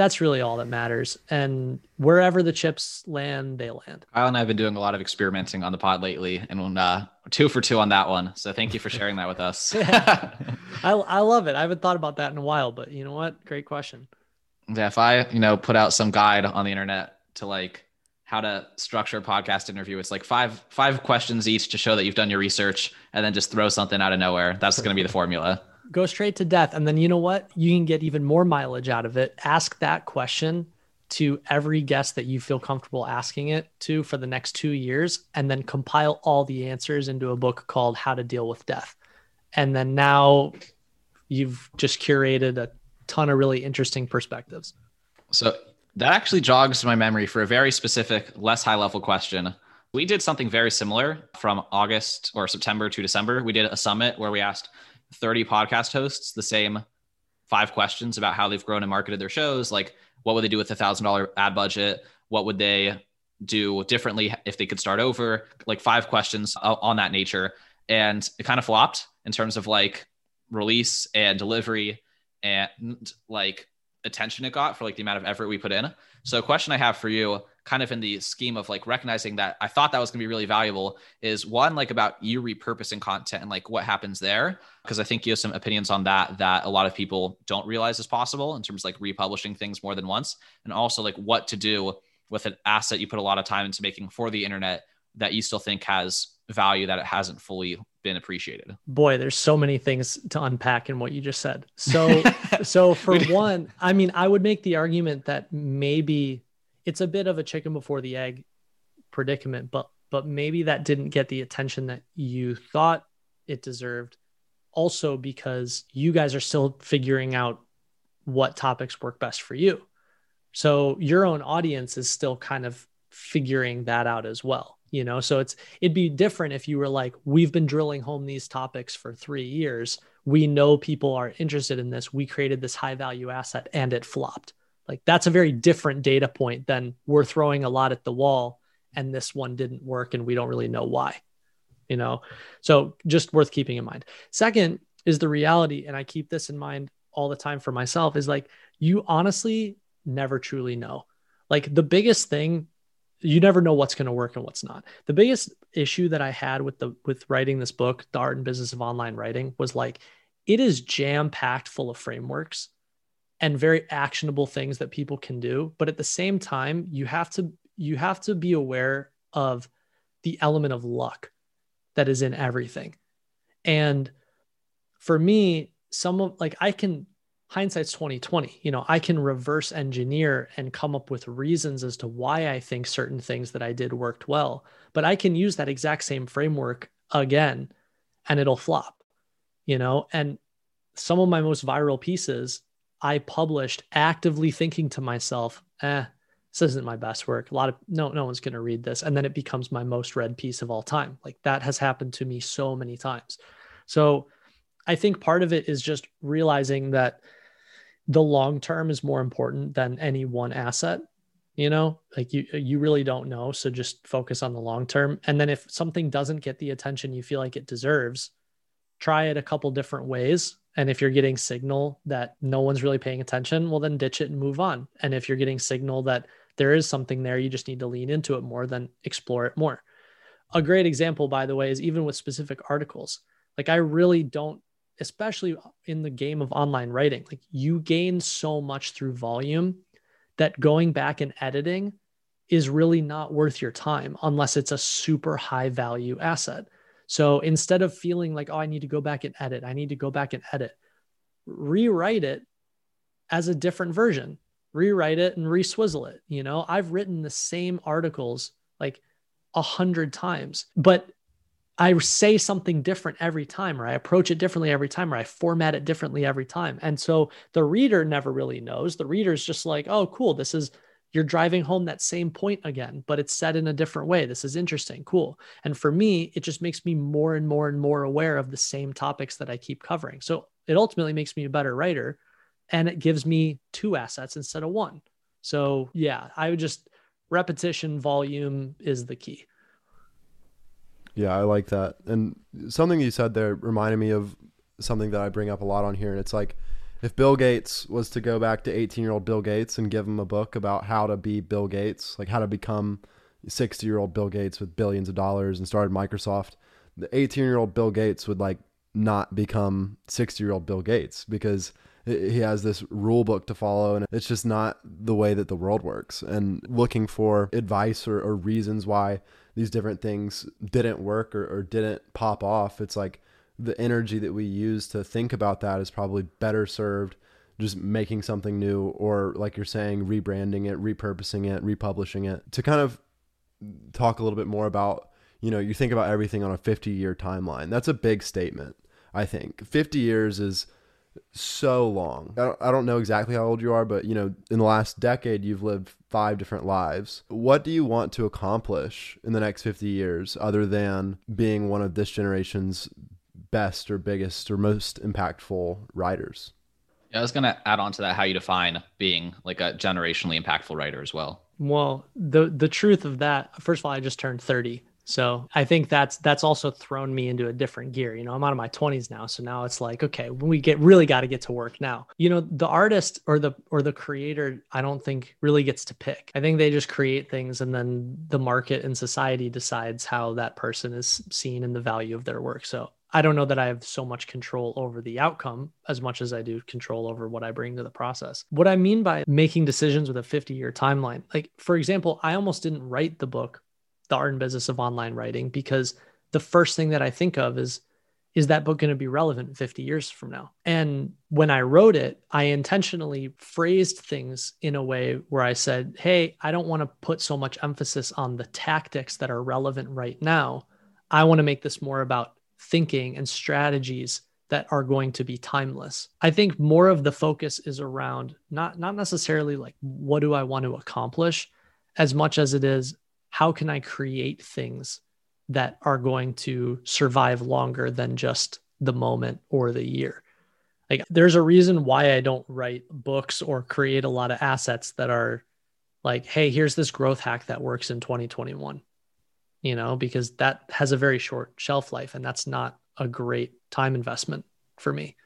that's really all that matters. And wherever the chips land, they land. Kyle and I have been doing a lot of experimenting on the pod lately, and uh, two for two on that one. So thank you for sharing that with us. <laughs> <laughs> I, I love it. I haven't thought about that in a while, but you know what? Great question. Yeah, if I you know put out some guide on the internet to like how to structure a podcast interview, it's like five five questions each to show that you've done your research, and then just throw something out of nowhere. That's going to be the formula go straight to death. And then you know what? You can get even more mileage out of it. Ask that question to every guest that you feel comfortable asking it to for the next two years, and then compile all the answers into a book called How to Deal with Death. And then now you've just curated a ton of really interesting perspectives. So that actually jogs my memory for a very specific, less high level question. We did something very similar from August or September to December. We did a summit where we asked 30 podcast hosts the same five questions about how they've grown and marketed their shows. Like, what would they do with a thousand dollar ad budget? What would they do differently if they could start over? Like, five questions on that nature. And it kind of flopped in terms of like release and delivery and like attention it got for like the amount of effort we put in. So, a question I have for you kind of in the scheme of like recognizing that I thought that was going to be really valuable is one like about you repurposing content and like what happens there because I think you have some opinions on that that a lot of people don't realize is possible in terms of like republishing things more than once and also like what to do with an asset you put a lot of time into making for the internet that you still think has value that it hasn't fully been appreciated. Boy there's so many things to unpack in what you just said. So <laughs> so for one i mean i would make the argument that maybe it's a bit of a chicken before the egg predicament but but maybe that didn't get the attention that you thought it deserved. Also because you guys are still figuring out what topics work best for you. So your own audience is still kind of figuring that out as well you know? So it's it'd be different if you were like we've been drilling home these topics for 3 years. We know people are interested in this. We created this high value asset and it flopped like that's a very different data point than we're throwing a lot at the wall and this one didn't work and we don't really know why you know? So just worth keeping in mind. Second is the reality and i keep this in mind all the time for myself is like you honestly never truly know. Like the biggest thing you never know what's going to work and what's not. The biggest issue that I had with the with writing this book, The Art and Business of Online Writing, was like it is jam packed full of frameworks and very actionable things that people can do, but at the same time, you have to you have to be aware of the element of luck that is in everything. And for me, some of like I can hindsight's 2020 you know i can reverse engineer and come up with reasons as to why i think certain things that i did worked well. But i can use that exact same framework again and it'll flop you know? And some of my most viral pieces i published actively thinking to myself eh this isn't my best work. A lot of no no one's going to read this. And then it becomes my most read piece of all time. Like that has happened to me so many times. So i think part of it is just realizing that the long term is more important than any one asset you know? Like you you really don't know so just focus on the long term. And then if something doesn't get the attention you feel like it deserves try it a couple different ways and if you're getting signal that no one's really paying attention well then ditch it and move on. And if you're getting signal that there is something there you just need to lean into it more then explore it more. A great example by the way is even with specific articles. Like i really don't especially in the game of online writing, like you gain so much through volume that going back and editing is really not worth your time unless it's a super high value asset. So instead of feeling like, oh, I need to go back and edit, I need to go back and edit, rewrite it as a different version, rewrite it and reswizzle it. You know, I've written the same articles like a hundred times, but I say something different every time, or I approach it differently every time, or I format it differently every time. And so the reader never really knows. The reader's just like, oh, cool. This is, you're driving home that same point again, but it's said in a different way. This is interesting. Cool. And for me, it just makes me more and more and more aware of the same topics that I keep covering. So it ultimately makes me a better writer and it gives me two assets instead of one. So yeah, I would just repetition volume is the key. Yeah, I like that. And something you said there reminded me of something that I bring up a lot on here. And it's like, if Bill Gates was to go back to 18 year old Bill Gates and give him a book about how to be Bill Gates, like how to become 60 year old Bill Gates with billions of dollars and started Microsoft, the 18 year old Bill Gates would like not become 60 year old Bill Gates because he has this rule book to follow and it's just not the way that the world works. And looking for advice or, or reasons why these different things didn't work or, or didn't pop off it's like the energy that we use to think about that is probably better served just making something new or like you're saying rebranding it repurposing it republishing it to kind of talk a little bit more about you know you think about everything on a 50 year timeline that's a big statement i think 50 years is so long. I don't, I don't know exactly how old you are, but you know, in the last decade, you've lived five different lives. What do you want to accomplish in the next 50 years other than being one of this generation's best or biggest or most impactful writers? Yeah, I was going to add on to that how you define being like a generationally impactful writer as well. Well, the the truth of that, first of all, I just turned 30. So I think that's that's also thrown me into a different gear. You know, I'm out of my 20s now, so now it's like, okay, we get really got to get to work now. You know, the artist or the or the creator, I don't think really gets to pick. I think they just create things, and then the market and society decides how that person is seen and the value of their work. So I don't know that I have so much control over the outcome as much as I do control over what I bring to the process. What I mean by making decisions with a 50 year timeline, like for example, I almost didn't write the book the art and business of online writing because the first thing that I think of is is that book going to be relevant 50 years from now? And when I wrote it, I intentionally phrased things in a way where I said, Hey, I don't want to put so much emphasis on the tactics that are relevant right now. I want to make this more about thinking and strategies that are going to be timeless. I think more of the focus is around not not necessarily like what do I want to accomplish as much as it is how can I create things that are going to survive longer than just the moment or the year? Like, there's a reason why I don't write books or create a lot of assets that are like, hey, here's this growth hack that works in 2021, you know, because that has a very short shelf life and that's not a great time investment for me.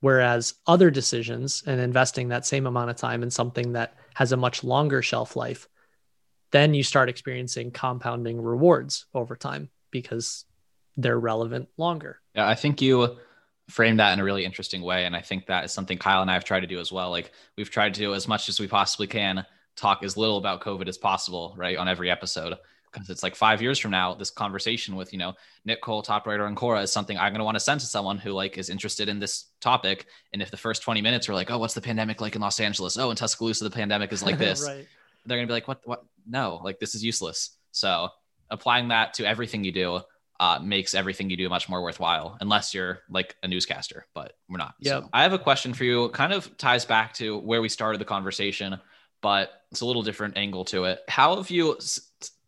Whereas other decisions and investing that same amount of time in something that has a much longer shelf life then you start experiencing compounding rewards over time because they're relevant longer. Yeah, I think you framed that in a really interesting way. And I think that is something Kyle and I have tried to do as well. Like we've tried to, as much as we possibly can, talk as little about COVID as possible, right? On every episode. Because it's like five years from now, this conversation with, you know, Nick Cole, top writer on Quora is something I'm gonna want to send to someone who like is interested in this topic. And if the first 20 minutes are like, oh, what's the pandemic like in Los Angeles? Oh, in Tuscaloosa, the pandemic is like <laughs> this. right they're going to be like, what, what? No, like this is useless. So applying that to everything you do uh, makes everything you do much more worthwhile, unless you're like a newscaster, but we're not. Yeah. So I have a question for you. Kind of ties back to where we started the conversation, but it's a little different angle to it. How have you?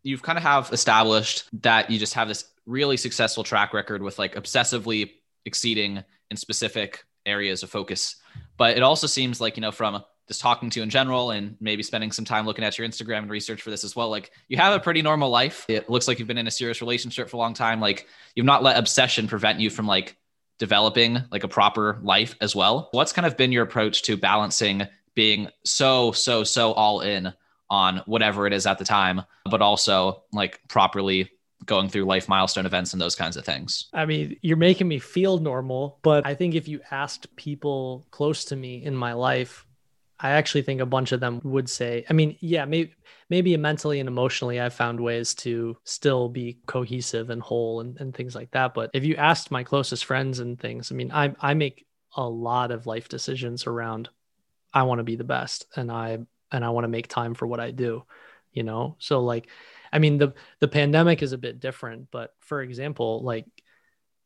You've kind of have established that you just have this really successful track record with like obsessively exceeding in specific areas of focus, but it also seems like you know from just talking to you in general and maybe spending some time looking at your Instagram and research for this as well. Like you have a pretty normal life. It looks like you've been in a serious relationship for a long time. Like you've not let obsession prevent you from like developing like a proper life as well. What's kind of been your approach to balancing being so, so, so all in on whatever it is at the time, but also like properly going through life milestone events and those kinds of things. I mean, you're making me feel normal, but I think if you asked people close to me in my life I actually think a bunch of them would say, I mean, yeah, maybe maybe mentally and emotionally I've found ways to still be cohesive and whole and, and things like that. But if you asked my closest friends and things, I mean, I I make a lot of life decisions around I want to be the best and I and I want to make time for what I do, you know? So like I mean the the pandemic is a bit different, but for example, like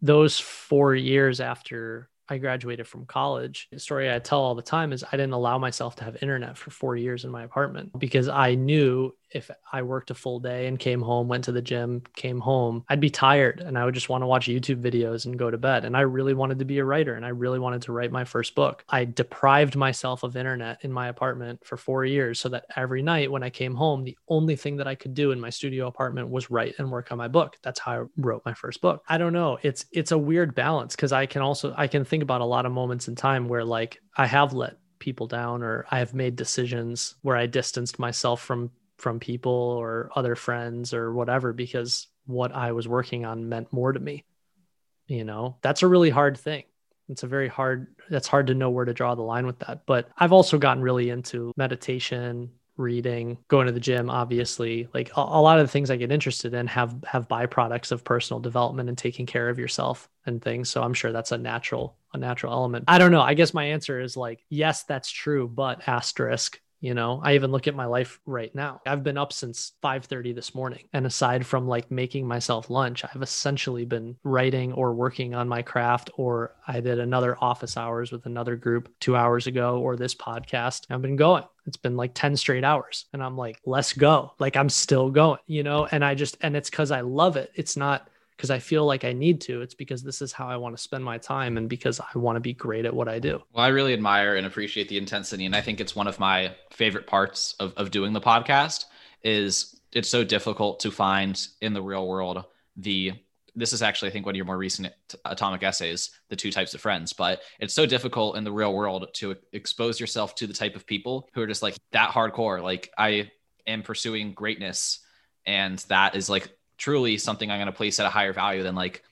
those 4 years after I graduated from college, the story I tell all the time is I didn't allow myself to have internet for four years in my apartment because I knew if I worked a full day and came home, went to the gym, came home, I'd be tired and I would just want to watch YouTube videos and go to bed. And I really wanted to be a writer and I really wanted to write my first book. I deprived myself of internet in my apartment for four years so that every night when I came home, the only thing that I could do in my studio apartment was write and work on my book. That's how I wrote my first book. I don't know. It's it's a weird balance because I can also I can think about a lot of moments in time where like I have let people down or I have made decisions where I distanced myself from from people or other friends or whatever because what I was working on meant more to me. You know, that's a really hard thing. It's a very hard, that's hard to know where to draw the line with that. But I've also gotten really into meditation, reading, going to the gym, obviously. Like a, a lot of the things I get interested in have have byproducts of personal development and taking care of yourself and things. So I'm sure that's a natural, a natural element. I don't know. I guess my answer is like, yes, that's true, but asterisk you know i even look at my life right now. I've been up since 5:30 this morning and aside from like making myself lunch i've essentially been writing or working on my craft or i did another office hours with another group 2 hours ago or this podcast i've been going. It's been like 10 straight hours and i'm like let's go. Like i'm still going you know and i just and it's cuz i love it. It's not because I feel like I need to. It's because this is how I want to spend my time and because I want to be great at what I do. Well, I really admire and appreciate the intensity. And I think it's one of my favorite parts of, of doing the podcast is it's so difficult to find in the real world the this is actually, I think, one of your more recent atomic essays, the two types of friends. But it's so difficult in the real world to expose yourself to the type of people who are just like that hardcore. Like I am pursuing greatness, and that is like truly something I'm going to place at a higher value than like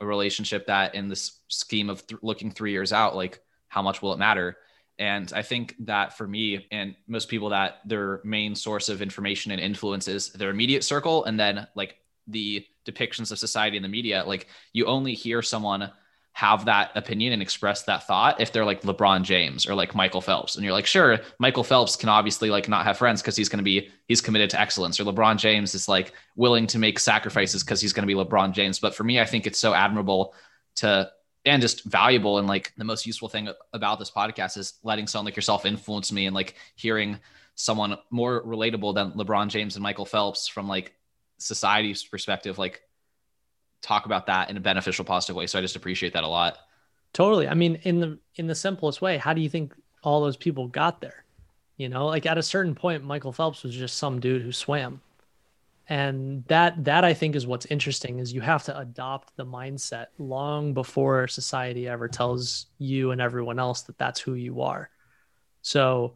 a relationship that, in this scheme of th- looking three years out, like how much will it matter? And I think that for me and most people that their main source of information and influence is their immediate circle and then like the depictions of society in the media, like you only hear someone have that opinion and express that thought if they're like LeBron James or like Michael Phelps. And you're like, sure, Michael Phelps can obviously like not have friends because he's going to be, he's committed to excellence. Or LeBron James is like willing to make sacrifices because he's going to be LeBron James. But for me, I think it's so admirable to, and just valuable. And like the most useful thing about this podcast is letting someone like yourself influence me and like hearing someone more relatable than LeBron James and Michael Phelps from like society's perspective, like talk about that in a beneficial, positive way. So I just appreciate that a lot. Totally. I mean, in the in the simplest way, how do you think all those people got there? You know, like at a certain point, Michael Phelps was just some dude who swam. And that that I think is what's interesting is you have to adopt the mindset long before society ever tells you and everyone else that that's who you are. So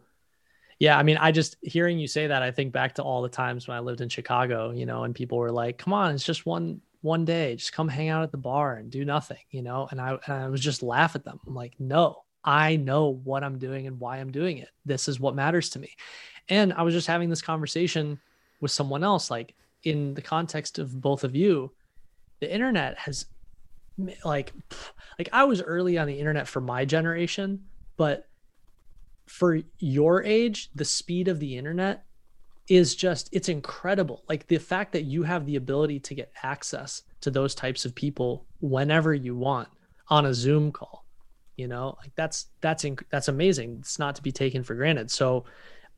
yeah, I mean, I just hearing you say that, I think back to all the times when I lived in Chicago, you know, and people were like, "Come on, it's just one one day, just come hang out at the bar and do nothing," you know, and I and I was just laugh at them. I'm like, "No, I know what I'm doing and why I'm doing it. This is what matters to me." And I was just having this conversation with someone else, like in the context of both of you, the internet has, like, like I was early on the internet for my generation, but for your age, the speed of the internet is just it's incredible. Like the fact that you have the ability to get access to those types of people whenever you want on a Zoom call, you know, like that's that's inc- that's amazing. It's not to be taken for granted. So,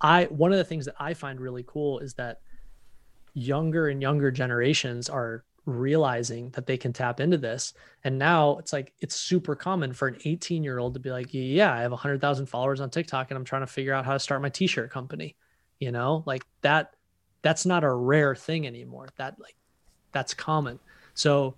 I one of the things that I find really cool is that younger and younger generations are realizing that they can tap into this. And now it's like it's super common for an 18 year old to be like, yeah, I have 100,000 followers on TikTok and I'm trying to figure out how to start my t shirt company. You know, like that, that's not a rare thing anymore. That, like, that's common. So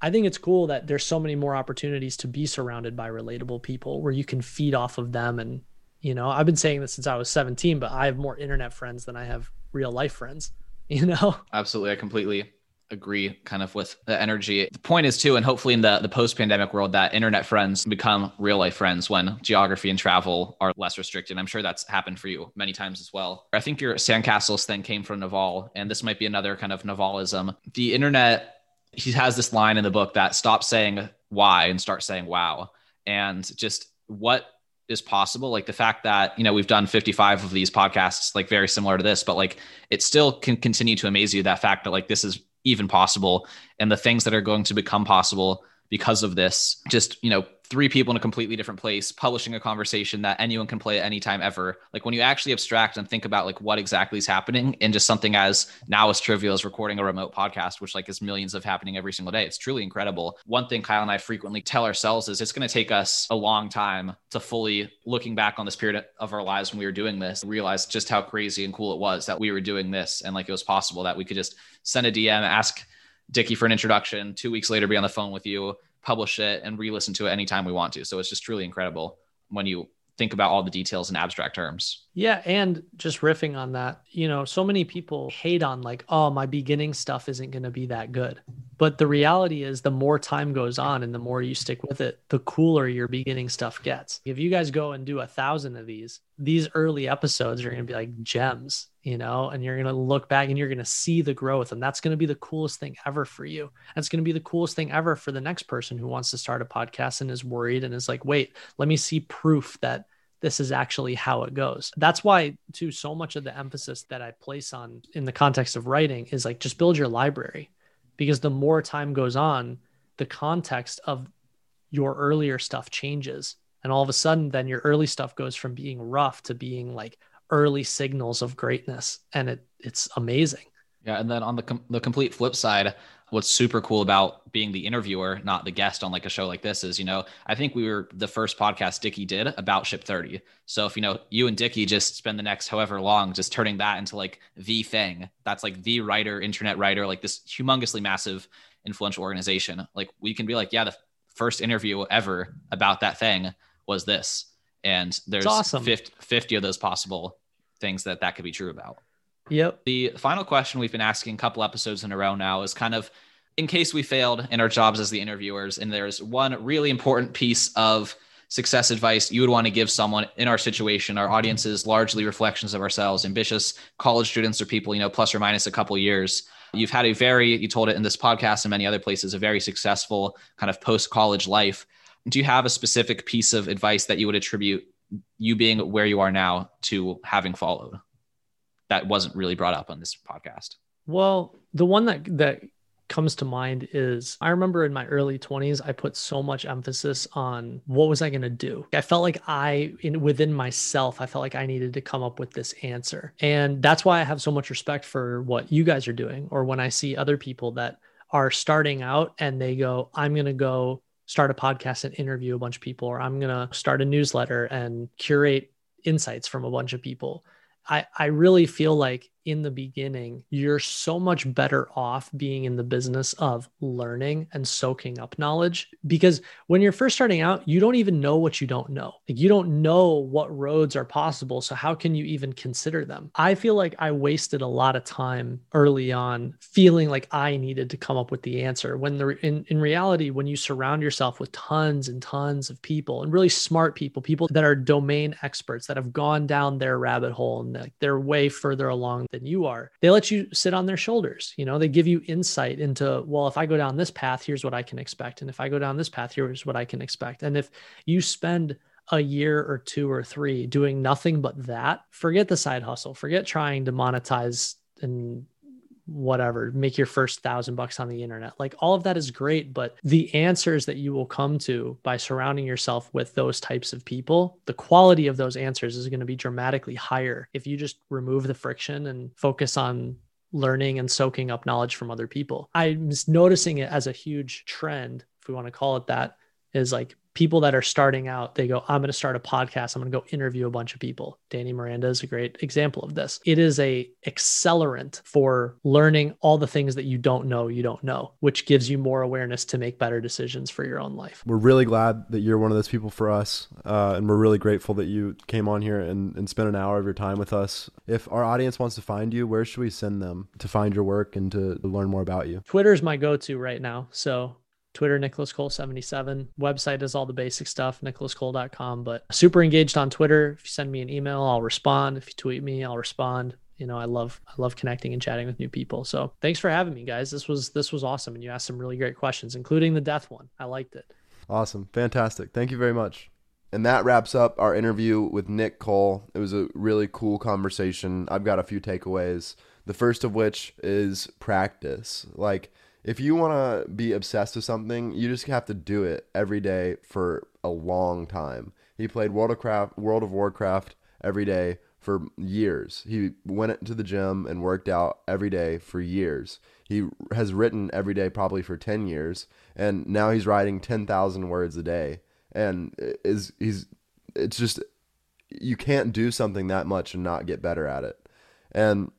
I think it's cool that there's so many more opportunities to be surrounded by relatable people where you can feed off of them. And, you know, I've been saying this since I was 17, but I have more internet friends than I have real life friends, <laughs> you know? Absolutely. I completely agree kind of with the energy. The point is too, and hopefully in the, the post-pandemic world that internet friends become real life friends when geography and travel are less restricted. I'm sure that's happened for you many times as well. I think your sandcastles thing came from Naval, and this might be another kind of Navalism. The internet, he has this line in the book that stop saying why and start saying wow. And just what is possible like the fact that you know we've done 55 of these podcasts like very similar to this but like it still can continue to amaze you that fact that like this is even possible and the things that are going to become possible because of this just you know three people in a completely different place publishing a conversation that anyone can play at any time ever like when you actually abstract and think about like what exactly is happening in just something as now as trivial as recording a remote podcast which like is millions of happening every single day it's truly incredible one thing kyle and i frequently tell ourselves is it's going to take us a long time to fully looking back on this period of our lives when we were doing this realize just how crazy and cool it was that we were doing this and like it was possible that we could just send a dm ask Dickie for an introduction. Two weeks later, be on the phone with you, publish it, and re-listen to it anytime we want to. So it's just truly incredible when you think about all the details in abstract terms. Yeah, and just riffing on that, you know, so many people hate on like, oh, my beginning stuff isn't going to be that good. But the reality is the more time goes on and the more you stick with it, the cooler your beginning stuff gets. If you guys go and do a thousand of these, these early episodes are going to be like gems, you know, and you're going to look back and you're going to see the growth. And that's going to be the coolest thing ever for you. That's going to be the coolest thing ever for the next person who wants to start a podcast and is worried and is like, wait, let me see proof that this is actually how it goes. That's why, too, so much of the emphasis that I place on in the context of writing is like just build your library because the more time goes on, the context of your earlier stuff changes. And all of a sudden, then your early stuff goes from being rough to being like early signals of greatness. And it it's amazing. Yeah. And then on the, com- the complete flip side, what's super cool about being the interviewer, not the guest on like a show like this is, you know, I think we were the first podcast Dickie did about Ship 30. So if you know you and Dickie just spend the next however long just turning that into like the thing, that's like the writer, internet writer, like this humongously massive influential organization. Like we can be like, yeah, the first interview ever about that thing was this. And there's awesome. 50, 50 of those possible things that that could be true about. Yep. The final question we've been asking a couple episodes in a row now is kind of in case we failed in our jobs as the interviewers, and there's one really important piece of success advice you would want to give someone in our situation, our audiences, largely reflections of ourselves, ambitious college students or people, you know, plus or minus a couple years. You've had a very, you told it in this podcast and many other places, a very successful kind of post college life. Do you have a specific piece of advice that you would attribute you being where you are now to having followed? that wasn't really brought up on this podcast? Well, the one that that comes to mind is I remember in my early 20s I put so much emphasis on what was I going to do. I felt like I in within myself I felt like I needed to come up with this answer. And that's why I have so much respect for what you guys are doing or when I see other people that are starting out and they go I'm going to go start a podcast and interview a bunch of people or I'm going to start a newsletter and curate insights from a bunch of people. I, I really feel like in the beginning, you're so much better off being in the business of learning and soaking up knowledge. Because when you're first starting out, you don't even know what you don't know. Like you don't know what roads are possible. So, how can you even consider them? I feel like I wasted a lot of time early on feeling like I needed to come up with the answer. When the, in, in reality, when you surround yourself with tons and tons of people and really smart people, people that are domain experts that have gone down their rabbit hole and they're way further along than you are. They let you sit on their shoulders. You know, they give you insight into, well, if I go down this path, here's what I can expect. And if I go down this path, here's what I can expect. And if you spend a year or two or three doing nothing but that, forget the side hustle, forget trying to monetize and whatever, make your first thousand bucks on the internet. Like all of that is great, but the answers that you will come to by surrounding yourself with those types of people, the quality of those answers is going to be dramatically higher if you just remove the friction and focus on learning and soaking up knowledge from other people. I'm noticing it as a huge trend, if we want to call it that, is like people that are starting out, they go, I'm going to start a podcast. I'm going to go interview a bunch of people. Danny Miranda is a great example of this. It is a accelerant for learning all the things that you don't know, you don't know, which gives you more awareness to make better decisions for your own life. We're really glad that you're one of those people for us. Uh, and we're really grateful that you came on here and, and spent an hour of your time with us. If our audience wants to find you, where should we send them to find your work and to, to learn more about you? Twitter is my go-to right now. So Twitter, Nicolas Cole 77. Website is all the basic stuff, nicolascole.com. But super engaged on Twitter. If you send me an email, I'll respond. If you tweet me, I'll respond. You know, I love I love connecting and chatting with new people. So thanks for having me, guys. This was this was awesome. And you asked some really great questions, including the death one. I liked it. Awesome. Fantastic. Thank you very much. And that wraps up our interview with Nick Cole. It was a really cool conversation. I've got a few takeaways. The first of which is practice. Like if you want to be obsessed with something, you just have to do it every day for a long time. He played World of Craft, World of Warcraft every day for years. He went to the gym and worked out every day for years. He has written every day probably for 10 years and now he's writing 10,000 words a day and is he's it's just you can't do something that much and not get better at it. And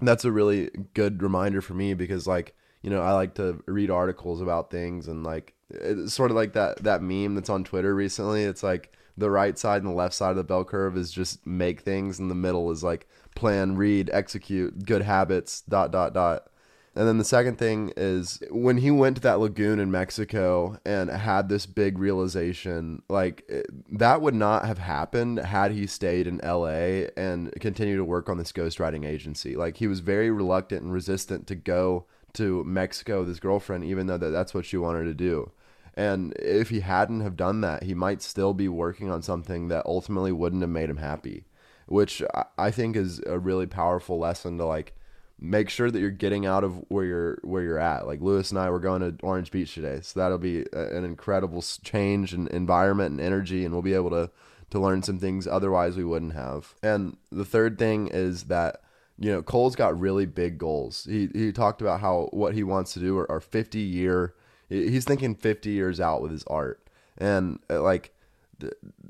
that's a really good reminder for me because like you know, I like to read articles about things and like it's sort of like that that meme that's on Twitter recently. It's like the right side and the left side of the bell curve is just make things and the middle is like plan, read, execute, good habits, dot dot dot. And then the second thing is when he went to that lagoon in Mexico and had this big realization, like that would not have happened had he stayed in LA and continued to work on this ghostwriting agency. Like he was very reluctant and resistant to go to Mexico with his girlfriend, even though that that's what she wanted to do. And if he hadn't have done that, he might still be working on something that ultimately wouldn't have made him happy, which I think is a really powerful lesson to like make sure that you're getting out of where you're where you're at. Like Louis and I were going to Orange Beach today, so that'll be an incredible change in environment and energy, and we'll be able to to learn some things otherwise we wouldn't have. And the third thing is that you know, Cole's got really big goals. He he talked about how what he wants to do are, are 50 year. He's thinking 50 years out with his art, and uh, like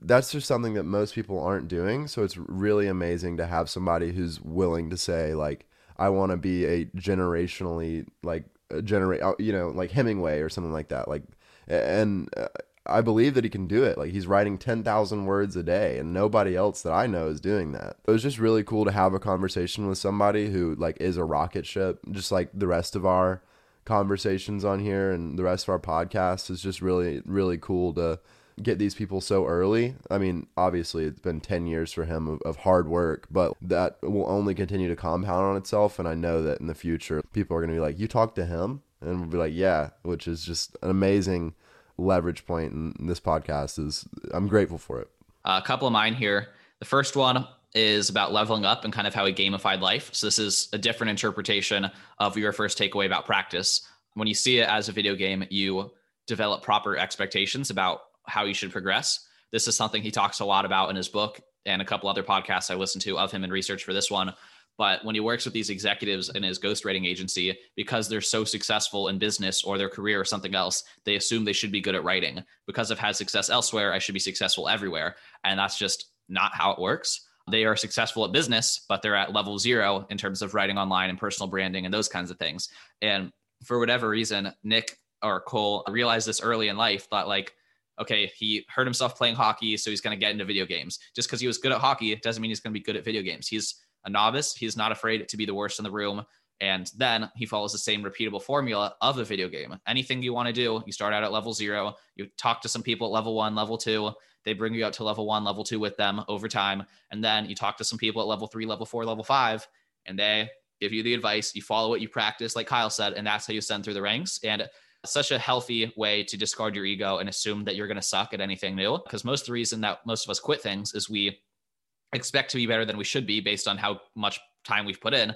that's just something that most people aren't doing. So it's really amazing to have somebody who's willing to say like, I want to be a generationally like generate, uh, you know, like Hemingway or something like that. Like, and uh, I believe that he can do it. Like he's writing 10,000 words a day and nobody else that I know is doing that. It was just really cool to have a conversation with somebody who like is a rocket ship, just like the rest of our conversations on here and the rest of our podcast is just really really cool to get these people so early. I mean, obviously it's been 10 years for him of, of hard work, but that will only continue to compound on itself and I know that in the future people are going to be like, "You talked to him?" and we'll be like, "Yeah," which is just an amazing leverage point in this podcast is I'm grateful for it. Uh, a couple of mine here. The first one is about leveling up and kind of how he gamified life. So this is a different interpretation of your first takeaway about practice. When you see it as a video game, you develop proper expectations about how you should progress. This is something he talks a lot about in his book and a couple other podcasts I listened to of him in research for this one. But when he works with these executives in his ghostwriting agency, because they're so successful in business or their career or something else, they assume they should be good at writing. Because I've had success elsewhere, I should be successful everywhere. And that's just not how it works. They are successful at business, but they're at level zero in terms of writing online and personal branding and those kinds of things. And for whatever reason, Nick or Cole realized this early in life, thought like, okay, he hurt himself playing hockey, so he's going to get into video games. Just because he was good at hockey doesn't mean he's going to be good at video games. He's a novice. He's not afraid to be the worst in the room. And then he follows the same repeatable formula of a video game. Anything you want to do, you start out at level zero, you talk to some people at level one, level two, they bring you up to level one, level two with them over time. And then you talk to some people at level three, level four, level five, and they give you the advice. You follow what you practice, like Kyle said, and that's how you send through the ranks. And such a healthy way to discard your ego and assume that you're going to suck at anything new. Because most of the reason that most of us quit things is we expect to be better than we should be based on how much time we've put in,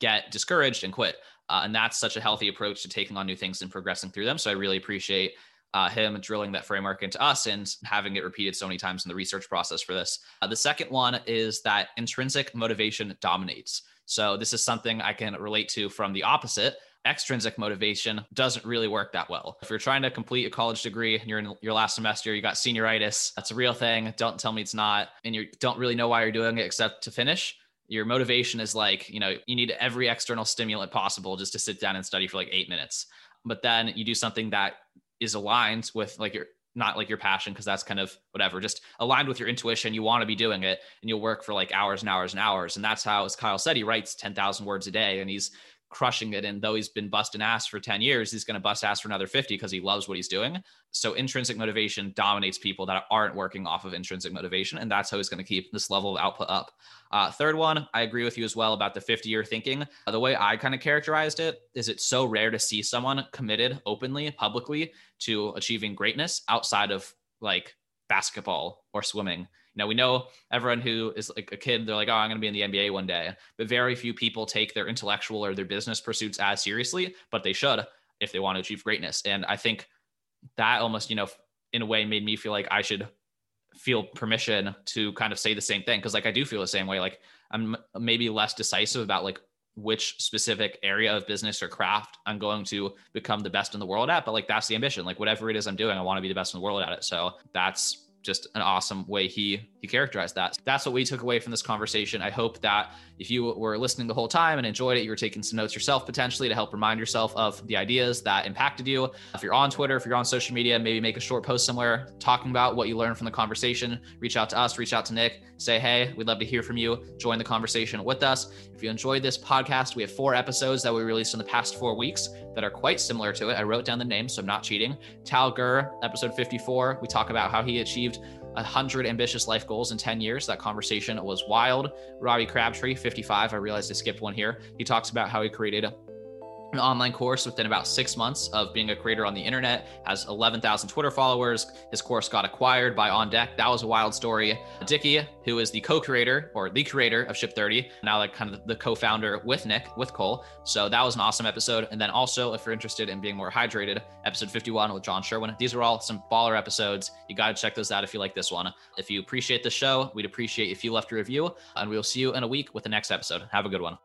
get discouraged and quit. Uh, and that's such a healthy approach to taking on new things and progressing through them. So I really appreciate uh, him drilling that framework into us and having it repeated so many times in the research process for this. Uh, the second one is that intrinsic motivation dominates. So this is something I can relate to from the opposite extrinsic motivation doesn't really work that well. If you're trying to complete a college degree and you're in your last semester, you got senioritis, that's a real thing. Don't tell me it's not. And you don't really know why you're doing it except to finish. Your motivation is like, you know, you need every external stimulant possible just to sit down and study for like eight minutes. But then you do something that is aligned with like your not like your passion because that's kind of whatever just aligned with your intuition you want to be doing it and you'll work for like hours and hours and hours and that's how as kyle said he writes 10000 words a day and he's crushing it. And though he's been busting ass for 10 years, he's going to bust ass for another 50 because he loves what he's doing. So intrinsic motivation dominates people that aren't working off of intrinsic motivation. And that's how he's going to keep this level of output up. Uh, third one, I agree with you as well about the 50 year thinking. Uh, the way I kind of characterized it is it's so rare to see someone committed openly, publicly to achieving greatness outside of like basketball or swimming know, we know everyone who is like a kid, they're like, oh, I'm going to be in the NBA one day. But very few people take their intellectual or their business pursuits as seriously, but they should if they want to achieve greatness. And I think that almost, you know, in a way made me feel like I should feel permission to kind of say the same thing. Cause like I do feel the same way. Like I'm maybe less decisive about like which specific area of business or craft I'm going to become the best in the world at. But like that's the ambition. Like whatever it is I'm doing, I want to be the best in the world at it. So that's just an awesome way he he characterized that. That's what we took away from this conversation. I hope that if you were listening the whole time and enjoyed it, you were taking some notes yourself potentially to help remind yourself of the ideas that impacted you. If you're on Twitter, if you're on social media, maybe make a short post somewhere talking about what you learned from the conversation. Reach out to us, reach out to Nick, say, hey, we'd love to hear from you. Join the conversation with us. If you enjoyed this podcast, we have four episodes that we released in the past four weeks that are quite similar to it. I wrote down the names, so I'm not cheating. Tal Gur, episode 54, we talk about how he achieved 100 ambitious life goals in 10 years. That conversation was wild. Robbie Crabtree, 55. I realized I skipped one here. He talks about how he created an online course within about six months of being a creator on the internet, has 11,000 Twitter followers. His course got acquired by On Deck. That was a wild story. Dickie, who is the co-creator or the creator of Ship 30, now like kind of the co-founder with Nick, with Cole. So that was an awesome episode. And then also, if you're interested in being more hydrated, episode 51 with John Sherwin. These are all some baller episodes. You got to check those out if you like this one. If you appreciate the show, we'd appreciate if you left a review. And we will see you in a week with the next episode. Have a good one.